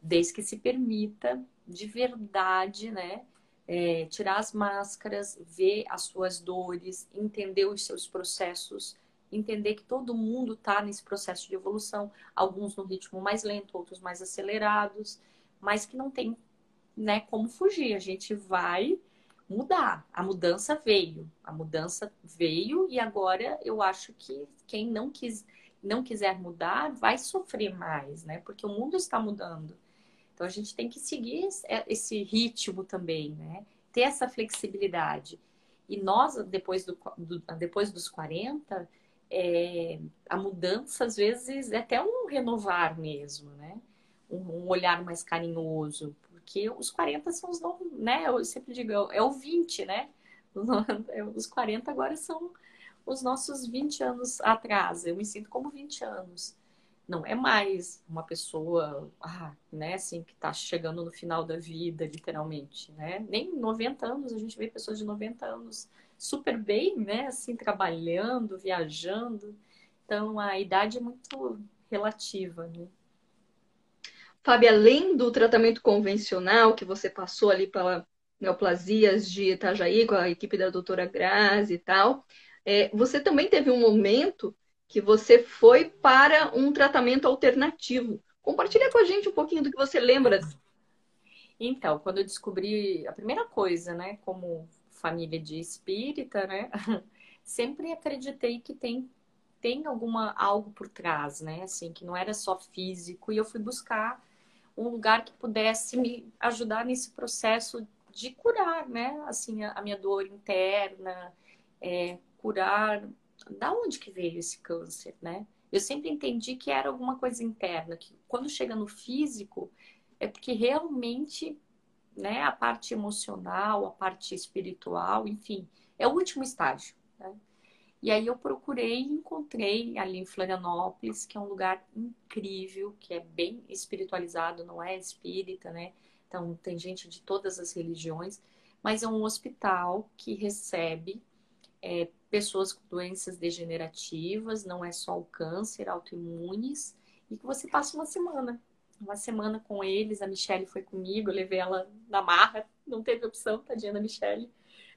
desde que se permita de verdade, né? É, tirar as máscaras, ver as suas dores, entender os seus processos, entender que todo mundo está nesse processo de evolução, alguns no ritmo mais lento, outros mais acelerados, mas que não tem né, como fugir. A gente vai mudar. A mudança veio, a mudança veio e agora eu acho que quem não quis não quiser mudar, vai sofrer mais, né? Porque o mundo está mudando. Então a gente tem que seguir esse ritmo também, né? Ter essa flexibilidade. E nós, depois, do, do depois dos 40, é, a mudança, às vezes, é até um renovar mesmo, né? Um, um, olhar mais carinhoso. Porque os 40 são os novos, né? Eu sempre digo, é o 20, né? Os 40 agora são os nossos 20 anos atrás. Eu me sinto como 20 anos. Não é mais uma pessoa, ah, né, assim, que está chegando no final da vida, literalmente, né? Nem 90 anos, a gente vê pessoas de 90 anos super bem, né, assim, trabalhando, viajando. Então, a idade é muito relativa, né? Fábio, além do tratamento convencional que você passou ali pela neoplasias de Itajaí com a equipe da doutora Grazi e tal, é, você também teve um momento que você foi para um tratamento alternativo. Compartilha com a gente um pouquinho do que você lembra. Então, quando eu descobri a primeira coisa, né, como família de espírita, né, sempre acreditei que tem tem alguma algo por trás, né, assim, que não era só físico. E eu fui buscar um lugar que pudesse me ajudar nesse processo de curar, né, assim, a, minha dor interna, é, curar. Da onde que veio esse câncer, né? Eu sempre entendi que era alguma coisa interna, que quando chega no físico é porque realmente, né, a parte emocional, a parte espiritual, enfim, é o último estágio, né? E aí eu procurei e encontrei ali em Florianópolis, que é um lugar incrível, que é bem espiritualizado, não é espírita, né? Então tem gente de todas as religiões, mas é um hospital que recebe é, pessoas com doenças degenerativas, não é só o câncer, autoimunes, e que você passa uma semana. Uma semana com eles, a Michelle foi comigo, eu levei ela na marra, não teve opção, tadinha da Michelle.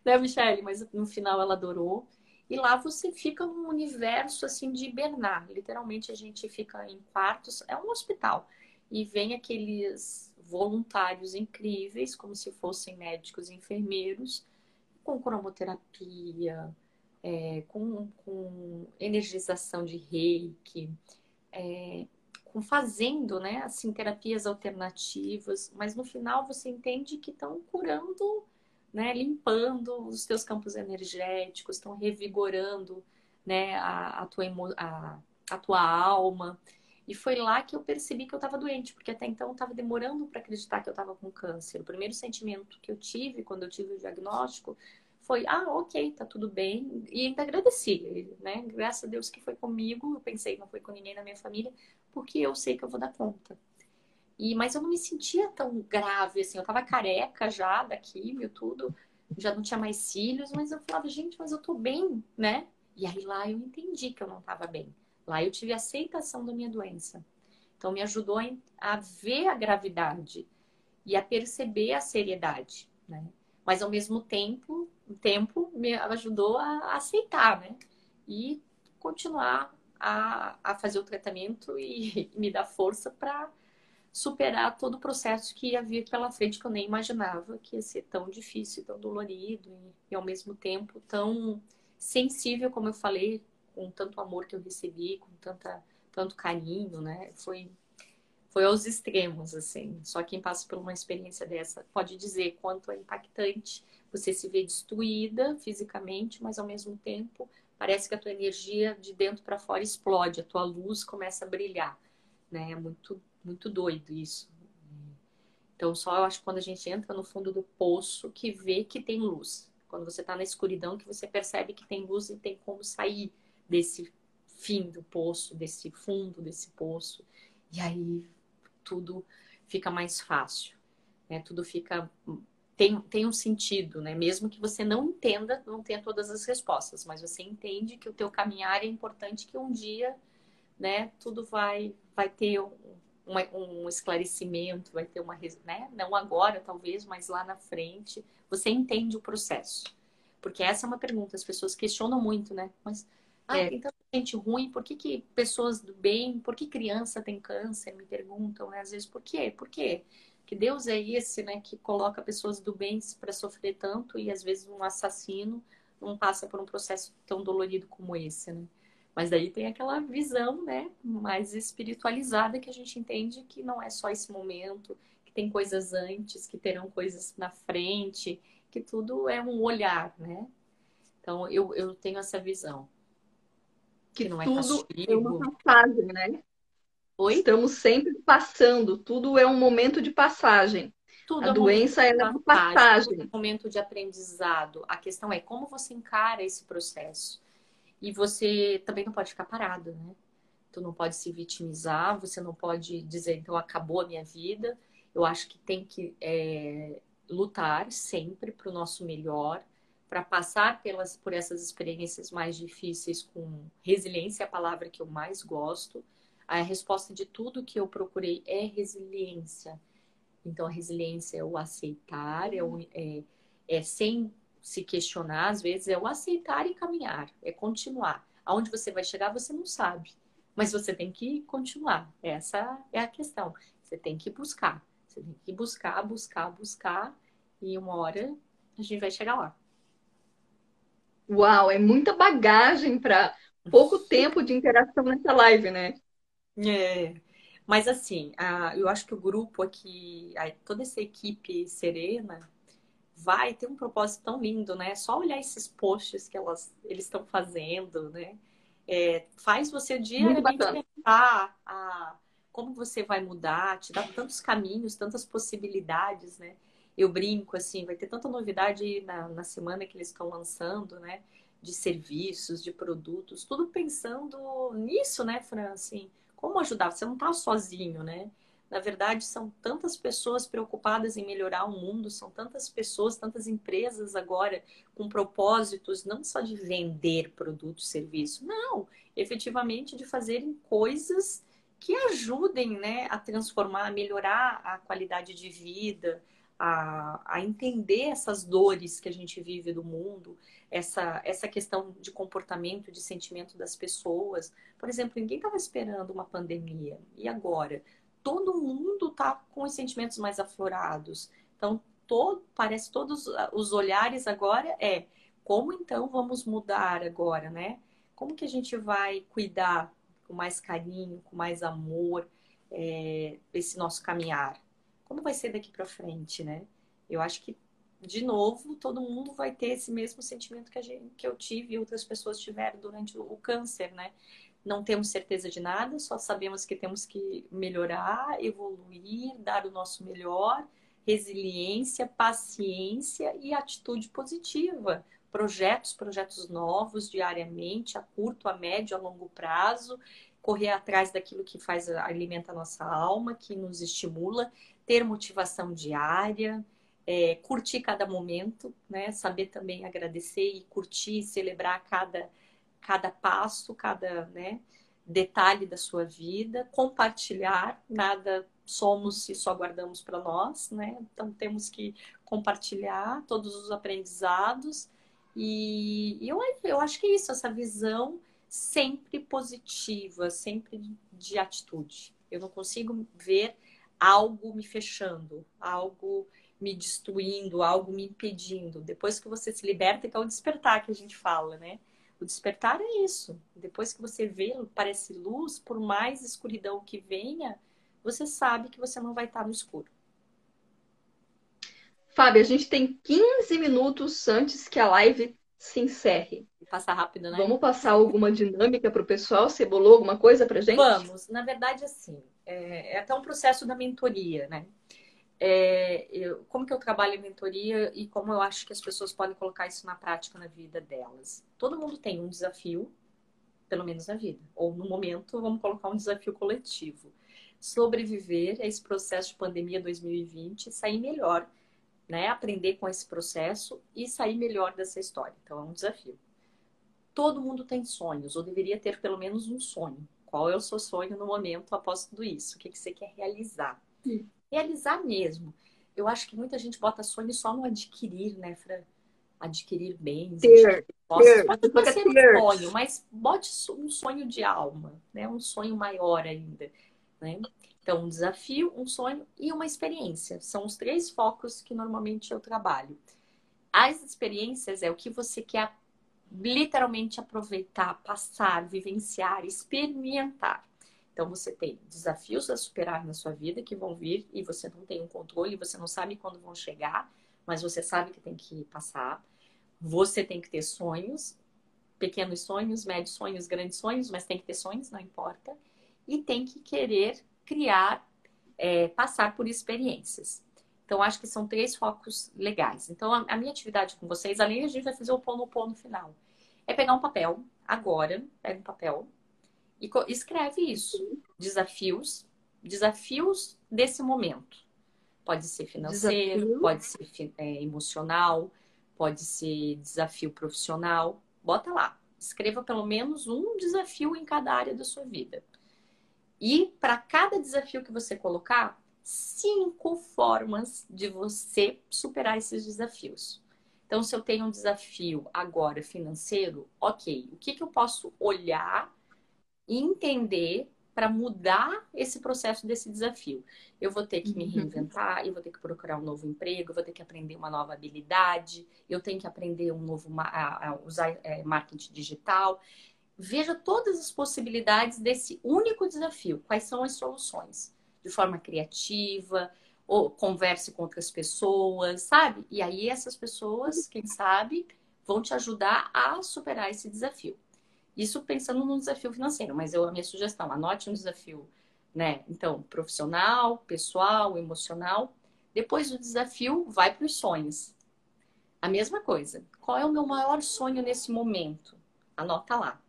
Né, Michelle? Mas no final ela adorou. E lá você fica num universo assim de hibernar. Literalmente a gente fica em quartos, é um hospital. E vem aqueles voluntários incríveis, como se fossem médicos e enfermeiros, com cromoterapia, é, com, com energização de reiki, é, com fazendo, né, assim, terapias alternativas, mas no final você entende que estão curando, né, limpando os teus campos energéticos, estão revigorando, né, a, a, tua, a, a tua alma. E foi lá que eu percebi que eu estava doente, porque até então estava demorando para acreditar que eu estava com câncer. O primeiro sentimento que eu tive quando eu tive o diagnóstico foi, ah, ok, tá tudo bem. E ainda agradeci, né? Graças a Deus que foi comigo. Eu pensei, não foi com ninguém na minha família, porque eu sei que eu vou dar conta. E, mas eu não me sentia tão grave, assim. Eu tava careca já da químio, tudo. Já não tinha mais cílios, mas eu falava, gente, mas eu tô bem, né? E aí lá eu entendi que eu não tava bem. Lá eu tive aceitação da minha doença. Então me ajudou a ver a gravidade e a perceber a seriedade, né? Mas ao mesmo tempo, o tempo me ajudou a aceitar, né? E continuar a, a fazer o tratamento e, e me dar força para superar todo o processo que ia vir pela frente, que eu nem imaginava que ia ser tão difícil, tão dolorido e, e ao mesmo tempo tão sensível, como eu falei, com tanto amor que eu recebi, com tanta, tanto carinho, né? Foi foi aos extremos, assim. Só quem passa por uma experiência dessa pode dizer quanto é impactante você se ver destruída fisicamente, mas ao mesmo tempo parece que a tua energia de dentro para fora explode, a tua luz começa a brilhar, né? É muito, muito doido isso. Então, só eu acho que quando a gente entra no fundo do poço que vê que tem luz. Quando você está na escuridão, que você percebe que tem luz e tem como sair desse fim do poço, desse fundo desse poço. E aí tudo fica mais fácil, né? Tudo fica tem, tem um sentido, né? Mesmo que você não entenda, não tenha todas as respostas, mas você entende que o teu caminhar é importante que um dia, né? Tudo vai vai ter um, um, esclarecimento, vai ter uma, né? Não agora talvez, mas lá na frente, você entende o processo. Porque essa é uma pergunta, as pessoas questionam muito, né? Mas ah, é. tem tanta gente ruim, por que, que pessoas do bem, por que criança tem câncer? Me perguntam, né? Às vezes, por quê? Por quê? Que Deus é esse, né? Que coloca pessoas do bem para sofrer tanto e às vezes um assassino não passa por um processo tão dolorido como esse, né? Mas daí tem aquela visão, né, mais espiritualizada que a gente entende que não é só esse momento, que tem coisas antes, que terão coisas na frente, que tudo é um olhar, né? Então eu, eu tenho essa visão que, não é tudo castigo. é uma passagem, né? Oi? Estamos sempre passando, tudo é um momento de passagem. Tudo a é doença é uma passagem. É um momento de aprendizado. A questão é como você encara esse processo. E você também não pode ficar parado, né? Tu não pode se vitimizar, você não pode dizer, então acabou a minha vida. Eu acho que tem que é, lutar sempre para o nosso melhor, para passar pelas, por essas experiências mais difíceis com resiliência, é a palavra que eu mais gosto. A resposta de tudo que eu procurei é resiliência. Então, a resiliência é o aceitar, é, o, é, é sem se questionar, às vezes, é o aceitar e caminhar, é continuar. Aonde você vai chegar, você não sabe, mas você tem que continuar. Essa é a questão. Você tem que buscar. Você tem que buscar, buscar, buscar, e uma hora a gente vai chegar lá. Uau, é muita bagagem para pouco tempo de interação nessa live, né? É. Mas assim, a, eu acho que o grupo aqui, a, toda essa equipe serena, vai ter um propósito tão lindo, né? Só olhar esses posts que elas, eles estão fazendo, né? É, faz você diariamente pensar a, como você vai mudar, te dá tantos caminhos, tantas possibilidades, né? Eu brinco, assim, vai ter tanta novidade na, na semana que eles estão lançando, né? De serviços, de produtos, tudo pensando nisso, né, Fran? Assim, como ajudar? Você não está sozinho, né? Na verdade, são tantas pessoas preocupadas em melhorar o mundo, são tantas pessoas, tantas empresas agora com propósitos não só de vender produto, serviço, não, efetivamente de fazerem coisas que ajudem né, a transformar, a melhorar a qualidade de vida, a, a entender essas dores que a gente vive do mundo, essa, essa questão de comportamento, de sentimento das pessoas. Por exemplo, ninguém estava esperando uma pandemia. E agora? Todo mundo está com os sentimentos mais aflorados. Então, todo, parece todos os olhares agora é como então vamos mudar agora, né? Como que a gente vai cuidar com mais carinho, com mais amor, é, esse nosso caminhar? Como vai ser daqui para frente, né? Eu acho que, de novo, todo mundo vai ter esse mesmo sentimento que, a gente, que eu tive e outras pessoas tiveram durante o câncer, né? Não temos certeza de nada, só sabemos que temos que melhorar, evoluir, dar o nosso melhor, resiliência, paciência e atitude positiva. Projetos, projetos novos diariamente, a curto, a médio, a longo prazo, correr atrás daquilo que faz alimenta a nossa alma, que nos estimula ter motivação diária, é, curtir cada momento, né? Saber também agradecer e curtir, celebrar cada, cada passo, cada né, detalhe da sua vida, compartilhar, nada somos se só guardamos para nós, né? Então temos que compartilhar todos os aprendizados e, e eu, eu acho que é isso, essa visão sempre positiva, sempre de atitude. Eu não consigo ver algo me fechando, algo me destruindo, algo me impedindo. Depois que você se liberta, que é o despertar que a gente fala, né? O despertar é isso. Depois que você vê, parece luz, por mais escuridão que venha, você sabe que você não vai estar no escuro. Fábio, a gente tem 15 minutos antes que a live se encerre. Passa rápido, né? Vamos passar alguma dinâmica para o pessoal? Você bolou alguma coisa para gente? Vamos. Na verdade, assim, é, é até um processo da mentoria, né? É, eu, como que eu trabalho em mentoria e como eu acho que as pessoas podem colocar isso na prática na vida delas. Todo mundo tem um desafio, pelo menos na vida, ou no momento vamos colocar um desafio coletivo. Sobreviver a esse processo de pandemia 2020 e sair melhor né? Aprender com esse processo e sair melhor dessa história. Então é um desafio. Todo mundo tem sonhos, ou deveria ter pelo menos um sonho. Qual é o seu sonho no momento após tudo isso? O que, que você quer realizar? Sim. Realizar mesmo. Eu acho que muita gente bota sonho só no adquirir, né, Fran? Adquirir bens. Ter, ter, pode ter, ser um sonho, mas bote um sonho de alma, né? Um sonho maior ainda, né? Então, um desafio, um sonho e uma experiência. São os três focos que normalmente eu trabalho. As experiências é o que você quer literalmente aproveitar, passar, vivenciar, experimentar. Então, você tem desafios a superar na sua vida que vão vir e você não tem um controle, você não sabe quando vão chegar, mas você sabe que tem que passar. Você tem que ter sonhos, pequenos sonhos, médios sonhos, grandes sonhos, mas tem que ter sonhos, não importa. E tem que querer criar, é, passar por experiências. Então, acho que são três focos legais. Então, a, a minha atividade com vocês, além a gente vai fazer o pão no pão no final, é pegar um papel, agora, pega um papel e escreve isso. Desafios, desafios desse momento. Pode ser financeiro, Desafio. pode ser é, emocional, pode ser desafio profissional. Bota lá, escreva pelo menos um desafio em cada área da sua vida. E para cada desafio que você colocar, cinco formas de você superar esses desafios. Então, se eu tenho um desafio agora financeiro, ok, o que, que eu posso olhar e entender para mudar esse processo desse desafio. Eu vou ter que me uhum. reinventar, eu vou ter que procurar um novo emprego, eu vou ter que aprender uma nova habilidade, eu tenho que aprender um novo a, usar é, marketing digital. Veja todas as possibilidades desse único desafio. Quais são as soluções? De forma criativa, ou converse com outras pessoas, sabe? E aí essas pessoas, quem sabe, vão te ajudar a superar esse desafio. Isso pensando no desafio financeiro, mas eu, a minha sugestão, anote um desafio, né? Então, profissional, pessoal, emocional. Depois do desafio, vai para os sonhos. A mesma coisa. Qual é o meu maior sonho nesse momento? Anota lá.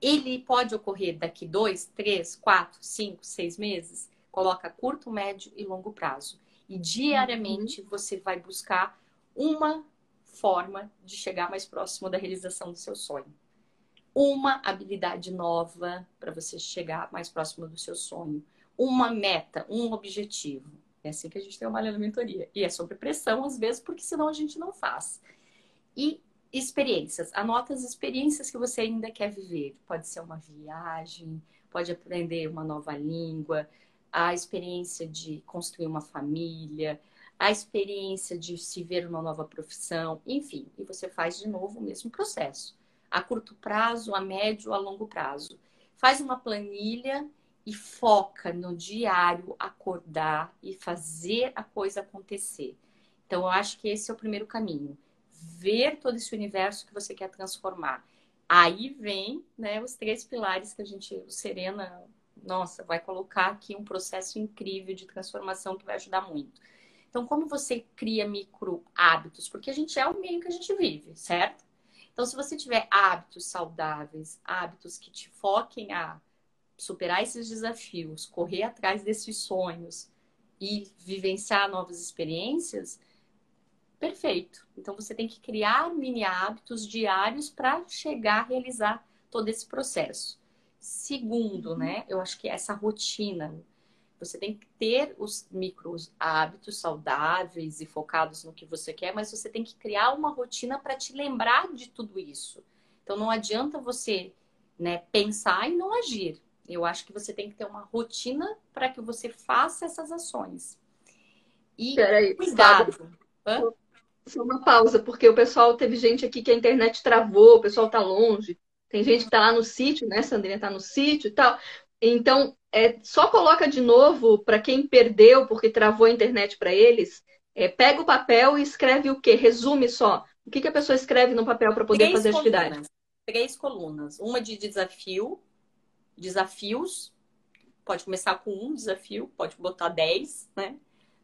Ele pode ocorrer daqui dois, três, quatro, cinco, seis meses? Coloca curto, médio e longo prazo. E diariamente uhum. você vai buscar uma forma de chegar mais próximo da realização do seu sonho uma habilidade nova para você chegar mais próximo do seu sonho, uma meta, um objetivo. É assim que a gente trabalha na mentoria. E é sobre pressão, às vezes, porque senão a gente não faz. E experiências. Anota as experiências que você ainda quer viver. Pode ser uma viagem, pode aprender uma nova língua, a experiência de construir uma família, a experiência de se ver uma nova profissão, enfim. E você faz de novo o mesmo processo a curto prazo, a médio, a longo prazo. Faz uma planilha e foca no diário acordar e fazer a coisa acontecer. Então, eu acho que esse é o primeiro caminho. Ver todo esse universo que você quer transformar. Aí vem né, os três pilares que a gente, o Serena, nossa, vai colocar aqui um processo incrível de transformação que vai ajudar muito. Então, como você cria micro hábitos? Porque a gente é o meio que a gente vive, certo? Então, se você tiver hábitos saudáveis, hábitos que te foquem a superar esses desafios, correr atrás desses sonhos e vivenciar novas experiências, perfeito. Então, você tem que criar mini hábitos diários para chegar a realizar todo esse processo. Segundo, né, eu acho que essa rotina, você tem que ter os micros hábitos saudáveis e focados no que você quer, mas você tem que criar uma rotina para te lembrar de tudo isso. Então não adianta você né, pensar e não agir. Eu acho que você tem que ter uma rotina para que você faça essas ações. E Peraí, cuidado. Só uma pausa, porque o pessoal teve gente aqui que a internet travou, o pessoal está longe. Tem gente que está lá no sítio, né? Sandrinha está no sítio e tal. Então, é, só coloca de novo para quem perdeu porque travou a internet para eles. É, pega o papel e escreve o quê? Resume só. O que, que a pessoa escreve no papel para poder Três fazer colunas. atividade? Três colunas. Uma de desafio, desafios. Pode começar com um desafio, pode botar dez, né?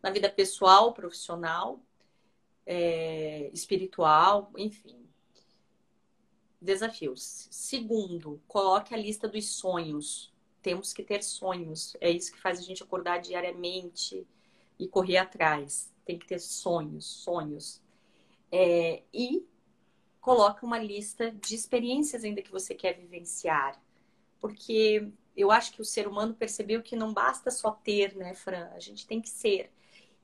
Na vida pessoal, profissional, é, espiritual, enfim. Desafios. Segundo, coloque a lista dos sonhos temos que ter sonhos. É isso que faz a gente acordar diariamente e correr atrás. Tem que ter sonhos, sonhos. É, e coloca uma lista de experiências ainda que você quer vivenciar. Porque eu acho que o ser humano percebeu que não basta só ter, né, Fran? A gente tem que ser.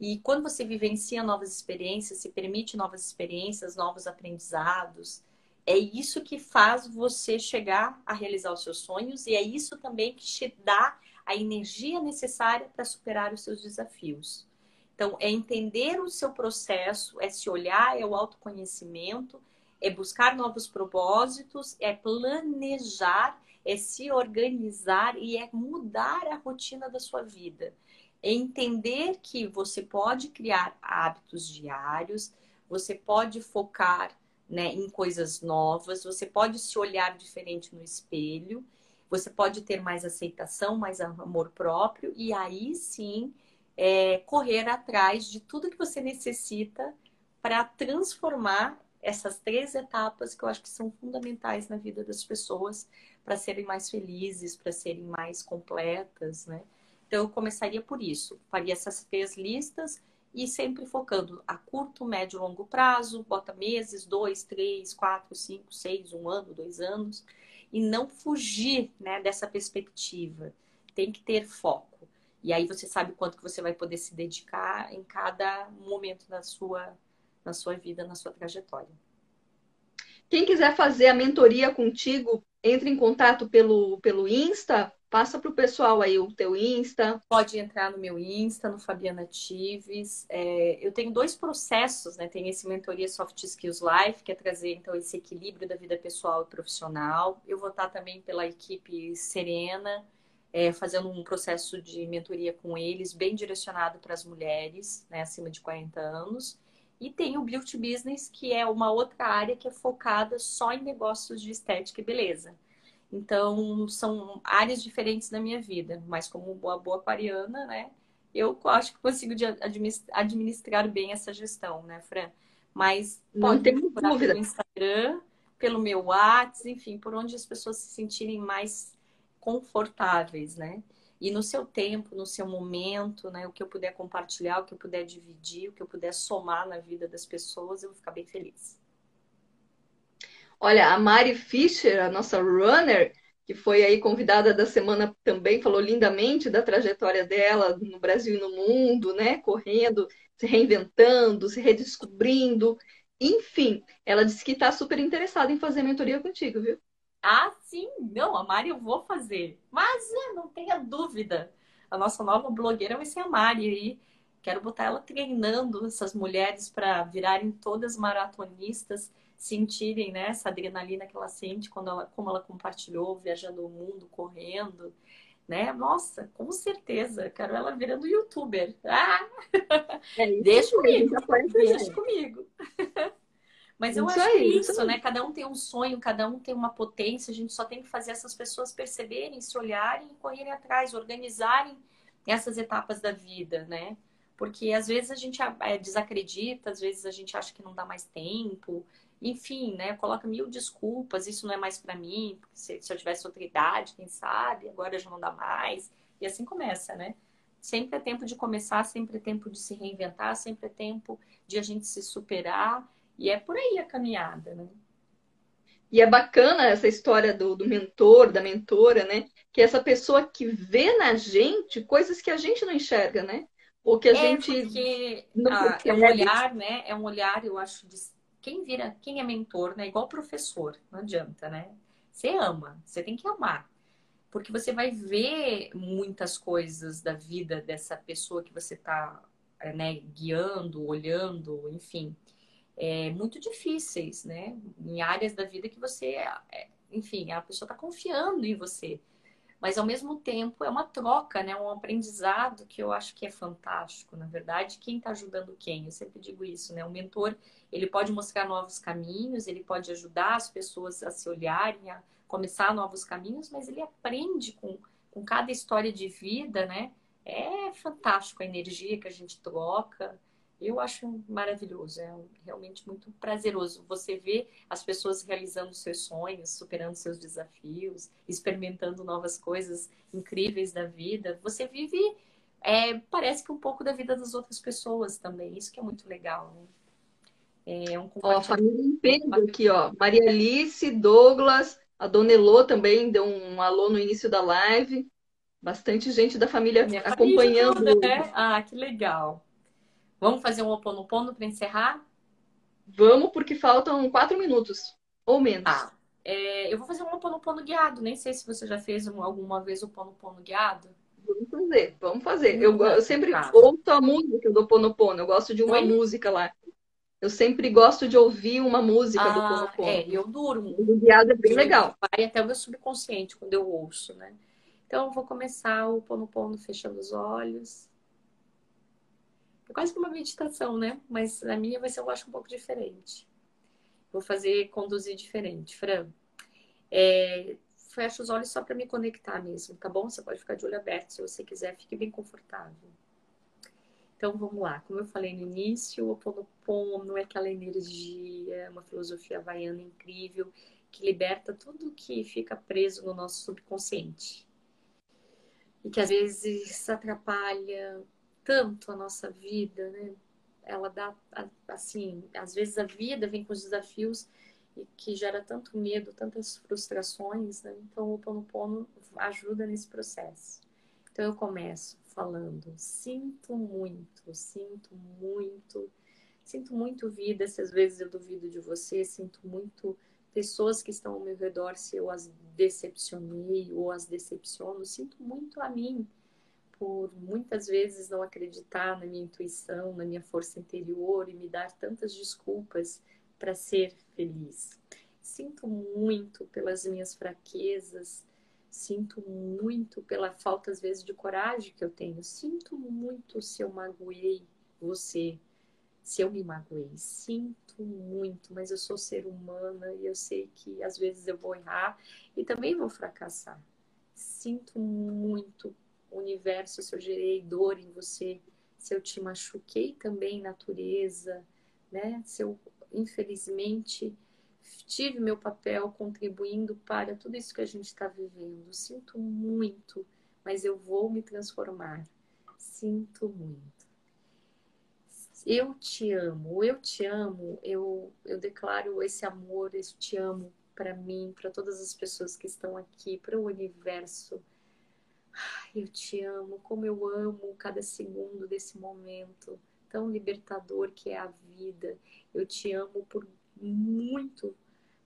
E quando você vivencia novas experiências, se permite novas experiências, novos aprendizados, é isso que faz você chegar a realizar os seus sonhos e é isso também que te dá a energia necessária para superar os seus desafios. Então, é entender o seu processo, é se olhar, é o autoconhecimento, é buscar novos propósitos, é planejar, é se organizar e é mudar a rotina da sua vida. É entender que você pode criar hábitos diários, você pode focar né, em coisas novas, você pode se olhar diferente no espelho, você pode ter mais aceitação, mais amor próprio, e aí sim é, correr atrás de tudo que você necessita para transformar essas três etapas que eu acho que são fundamentais na vida das pessoas para serem mais felizes, para serem mais completas, né? Então eu começaria por isso, faria essas três listas e sempre focando a curto, médio e longo prazo, bota meses, dois, três, quatro, cinco, seis, um ano, dois anos, e não fugir né, dessa perspectiva. Tem que ter foco. E aí você sabe quanto que você vai poder se dedicar em cada momento da sua, na sua vida, na sua trajetória. Quem quiser fazer a mentoria contigo, entre em contato pelo, pelo Insta, Passa para o pessoal aí o teu Insta. Pode entrar no meu Insta, no Fabiana Tives. É, eu tenho dois processos, né? Tem esse Mentoria Soft Skills Life, que é trazer então esse equilíbrio da vida pessoal e profissional. Eu vou estar também pela equipe Serena, é, fazendo um processo de mentoria com eles, bem direcionado para as mulheres, né, acima de 40 anos. E tem o Beauty Business, que é uma outra área que é focada só em negócios de estética e beleza. Então, são áreas diferentes da minha vida, mas como boa, boa aquariana, né? Eu acho que consigo administrar bem essa gestão, né, Fran? Mas pode me procurar pelo Instagram, pelo meu WhatsApp, enfim, por onde as pessoas se sentirem mais confortáveis, né? E no seu tempo, no seu momento, né? O que eu puder compartilhar, o que eu puder dividir, o que eu puder somar na vida das pessoas, eu vou ficar bem feliz. Olha, a Mari Fischer, a nossa runner, que foi aí convidada da semana também, falou lindamente da trajetória dela no Brasil e no mundo, né? Correndo, se reinventando, se redescobrindo. Enfim, ela disse que está super interessada em fazer mentoria contigo, viu? Ah, sim, não, a Mari eu vou fazer. Mas é, não tenha dúvida. A nossa nova blogueira vai ser a Mari aí. Quero botar ela treinando essas mulheres para virarem todas maratonistas sentirem né, essa adrenalina que ela sente quando ela, como ela compartilhou, viajando o mundo, correndo, né? Nossa, com certeza, quero ela virando youtuber. Ah! É deixa comigo, deixa comigo. Mas eu isso acho que é isso, isso, né? Cada um tem um sonho, cada um tem uma potência, a gente só tem que fazer essas pessoas perceberem, se olharem e correrem atrás, organizarem essas etapas da vida, né? Porque às vezes a gente é, desacredita, às vezes a gente acha que não dá mais tempo, enfim, né, coloca mil desculpas, isso não é mais para mim, se, se, eu tivesse outra idade, quem sabe, agora já não dá mais. E assim começa, né? Sempre é tempo de começar, sempre é tempo de se reinventar, sempre é tempo de a gente se superar, e é por aí a caminhada, né? E é bacana essa história do, do mentor, da mentora, né? Que é essa pessoa que vê na gente coisas que a gente não enxerga, né? Ou que a é gente. Porque, ah, é um olhar, né? É um olhar, eu acho, de quem vira, quem é mentor, né? Igual professor, não adianta, né? Você ama, você tem que amar. Porque você vai ver muitas coisas da vida dessa pessoa que você está é, né, guiando, olhando, enfim, é, muito difíceis, né? Em áreas da vida que você, é, enfim, a pessoa está confiando em você mas ao mesmo tempo é uma troca, né? Um aprendizado que eu acho que é fantástico. Na verdade, quem está ajudando quem? Eu sempre digo isso, né? O mentor ele pode mostrar novos caminhos, ele pode ajudar as pessoas a se olharem, a começar novos caminhos, mas ele aprende com, com cada história de vida, né? É fantástico a energia que a gente troca. Eu acho maravilhoso, é realmente muito prazeroso você ver as pessoas realizando seus sonhos, superando seus desafios, experimentando novas coisas incríveis da vida. Você vive, é, parece que um pouco da vida das outras pessoas também. Isso que é muito legal, né? É um ó, a família inteira aqui, ó. Maria Alice, Douglas, a Dona Elô também deu um alô no início da live. Bastante gente da família Minha acompanhando. Família toda, né? Ah, que legal. Vamos fazer um oponopono para encerrar? Vamos, porque faltam quatro minutos ou menos. Ah, é, eu vou fazer um oponopono guiado. Nem sei se você já fez alguma vez o oponopono guiado. Vamos fazer, vamos fazer. Eu, eu sempre tá. ouço a música do Ponopono. Eu gosto de uma Oi? música lá. Eu sempre gosto de ouvir uma música ah, do Ponopono. É, eu durmo. O guiado é bem legal. Vai até o meu subconsciente quando eu ouço, né? Então, eu vou começar o Ponopono fechando os olhos. É quase como uma meditação, né? Mas a minha vai ser, eu acho, um pouco diferente. Vou fazer, conduzir diferente. Fran, é, fecha os olhos só para me conectar mesmo, tá bom? Você pode ficar de olho aberto se você quiser, fique bem confortável. Então vamos lá, como eu falei no início, o Oponopono é aquela energia, uma filosofia havaiana incrível que liberta tudo que fica preso no nosso subconsciente e que às vezes atrapalha tanto a nossa vida, né? Ela dá, assim, às vezes a vida vem com os desafios e que gera tanto medo, tantas frustrações, né? Então o Ponopono ajuda nesse processo. Então eu começo falando: sinto muito, sinto muito, sinto muito vida. Se às vezes eu duvido de você, sinto muito pessoas que estão ao meu redor se eu as decepcionei ou as decepciono, sinto muito a mim por muitas vezes não acreditar na minha intuição, na minha força interior e me dar tantas desculpas para ser feliz. Sinto muito pelas minhas fraquezas, sinto muito pela falta às vezes de coragem que eu tenho, sinto muito se eu magoei você, se eu me magoei, sinto muito, mas eu sou ser humana e eu sei que às vezes eu vou errar e também vou fracassar. Sinto muito, universo, se eu gerei dor em você, se eu te machuquei também, natureza, né? Se eu, infelizmente, tive meu papel contribuindo para tudo isso que a gente está vivendo. Sinto muito, mas eu vou me transformar. Sinto muito eu te amo, eu te amo, eu, eu declaro esse amor, esse te amo para mim, para todas as pessoas que estão aqui, para o universo. Eu te amo, como eu amo cada segundo desse momento tão libertador que é a vida. Eu te amo por muito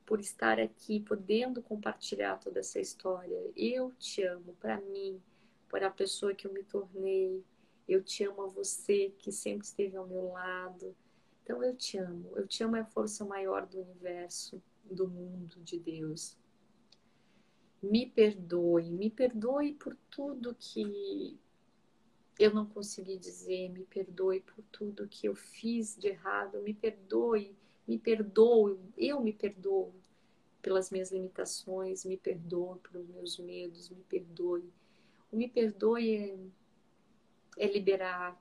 por estar aqui, podendo compartilhar toda essa história. Eu te amo para mim, por a pessoa que eu me tornei, eu te amo a você que sempre esteve ao meu lado. Então eu te amo. Eu te amo é a força maior do universo, do mundo, de Deus. Me perdoe, me perdoe por tudo que eu não consegui dizer, me perdoe por tudo que eu fiz de errado, me perdoe, me perdoe, eu me perdoo pelas minhas limitações, me perdoe pelos meus medos, me perdoe. O me perdoe é é liberar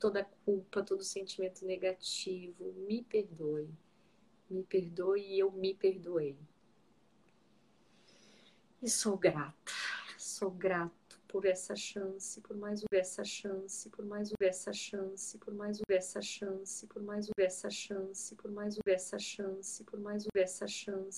toda a culpa, todo sentimento negativo. Me perdoe. Me perdoe e eu me perdoei. E sou grata, sou grato por essa chance, por mais essa chance, por mais essa chance, por mais essa chance, por mais essa chance, por mais essa chance, por mais essa chance.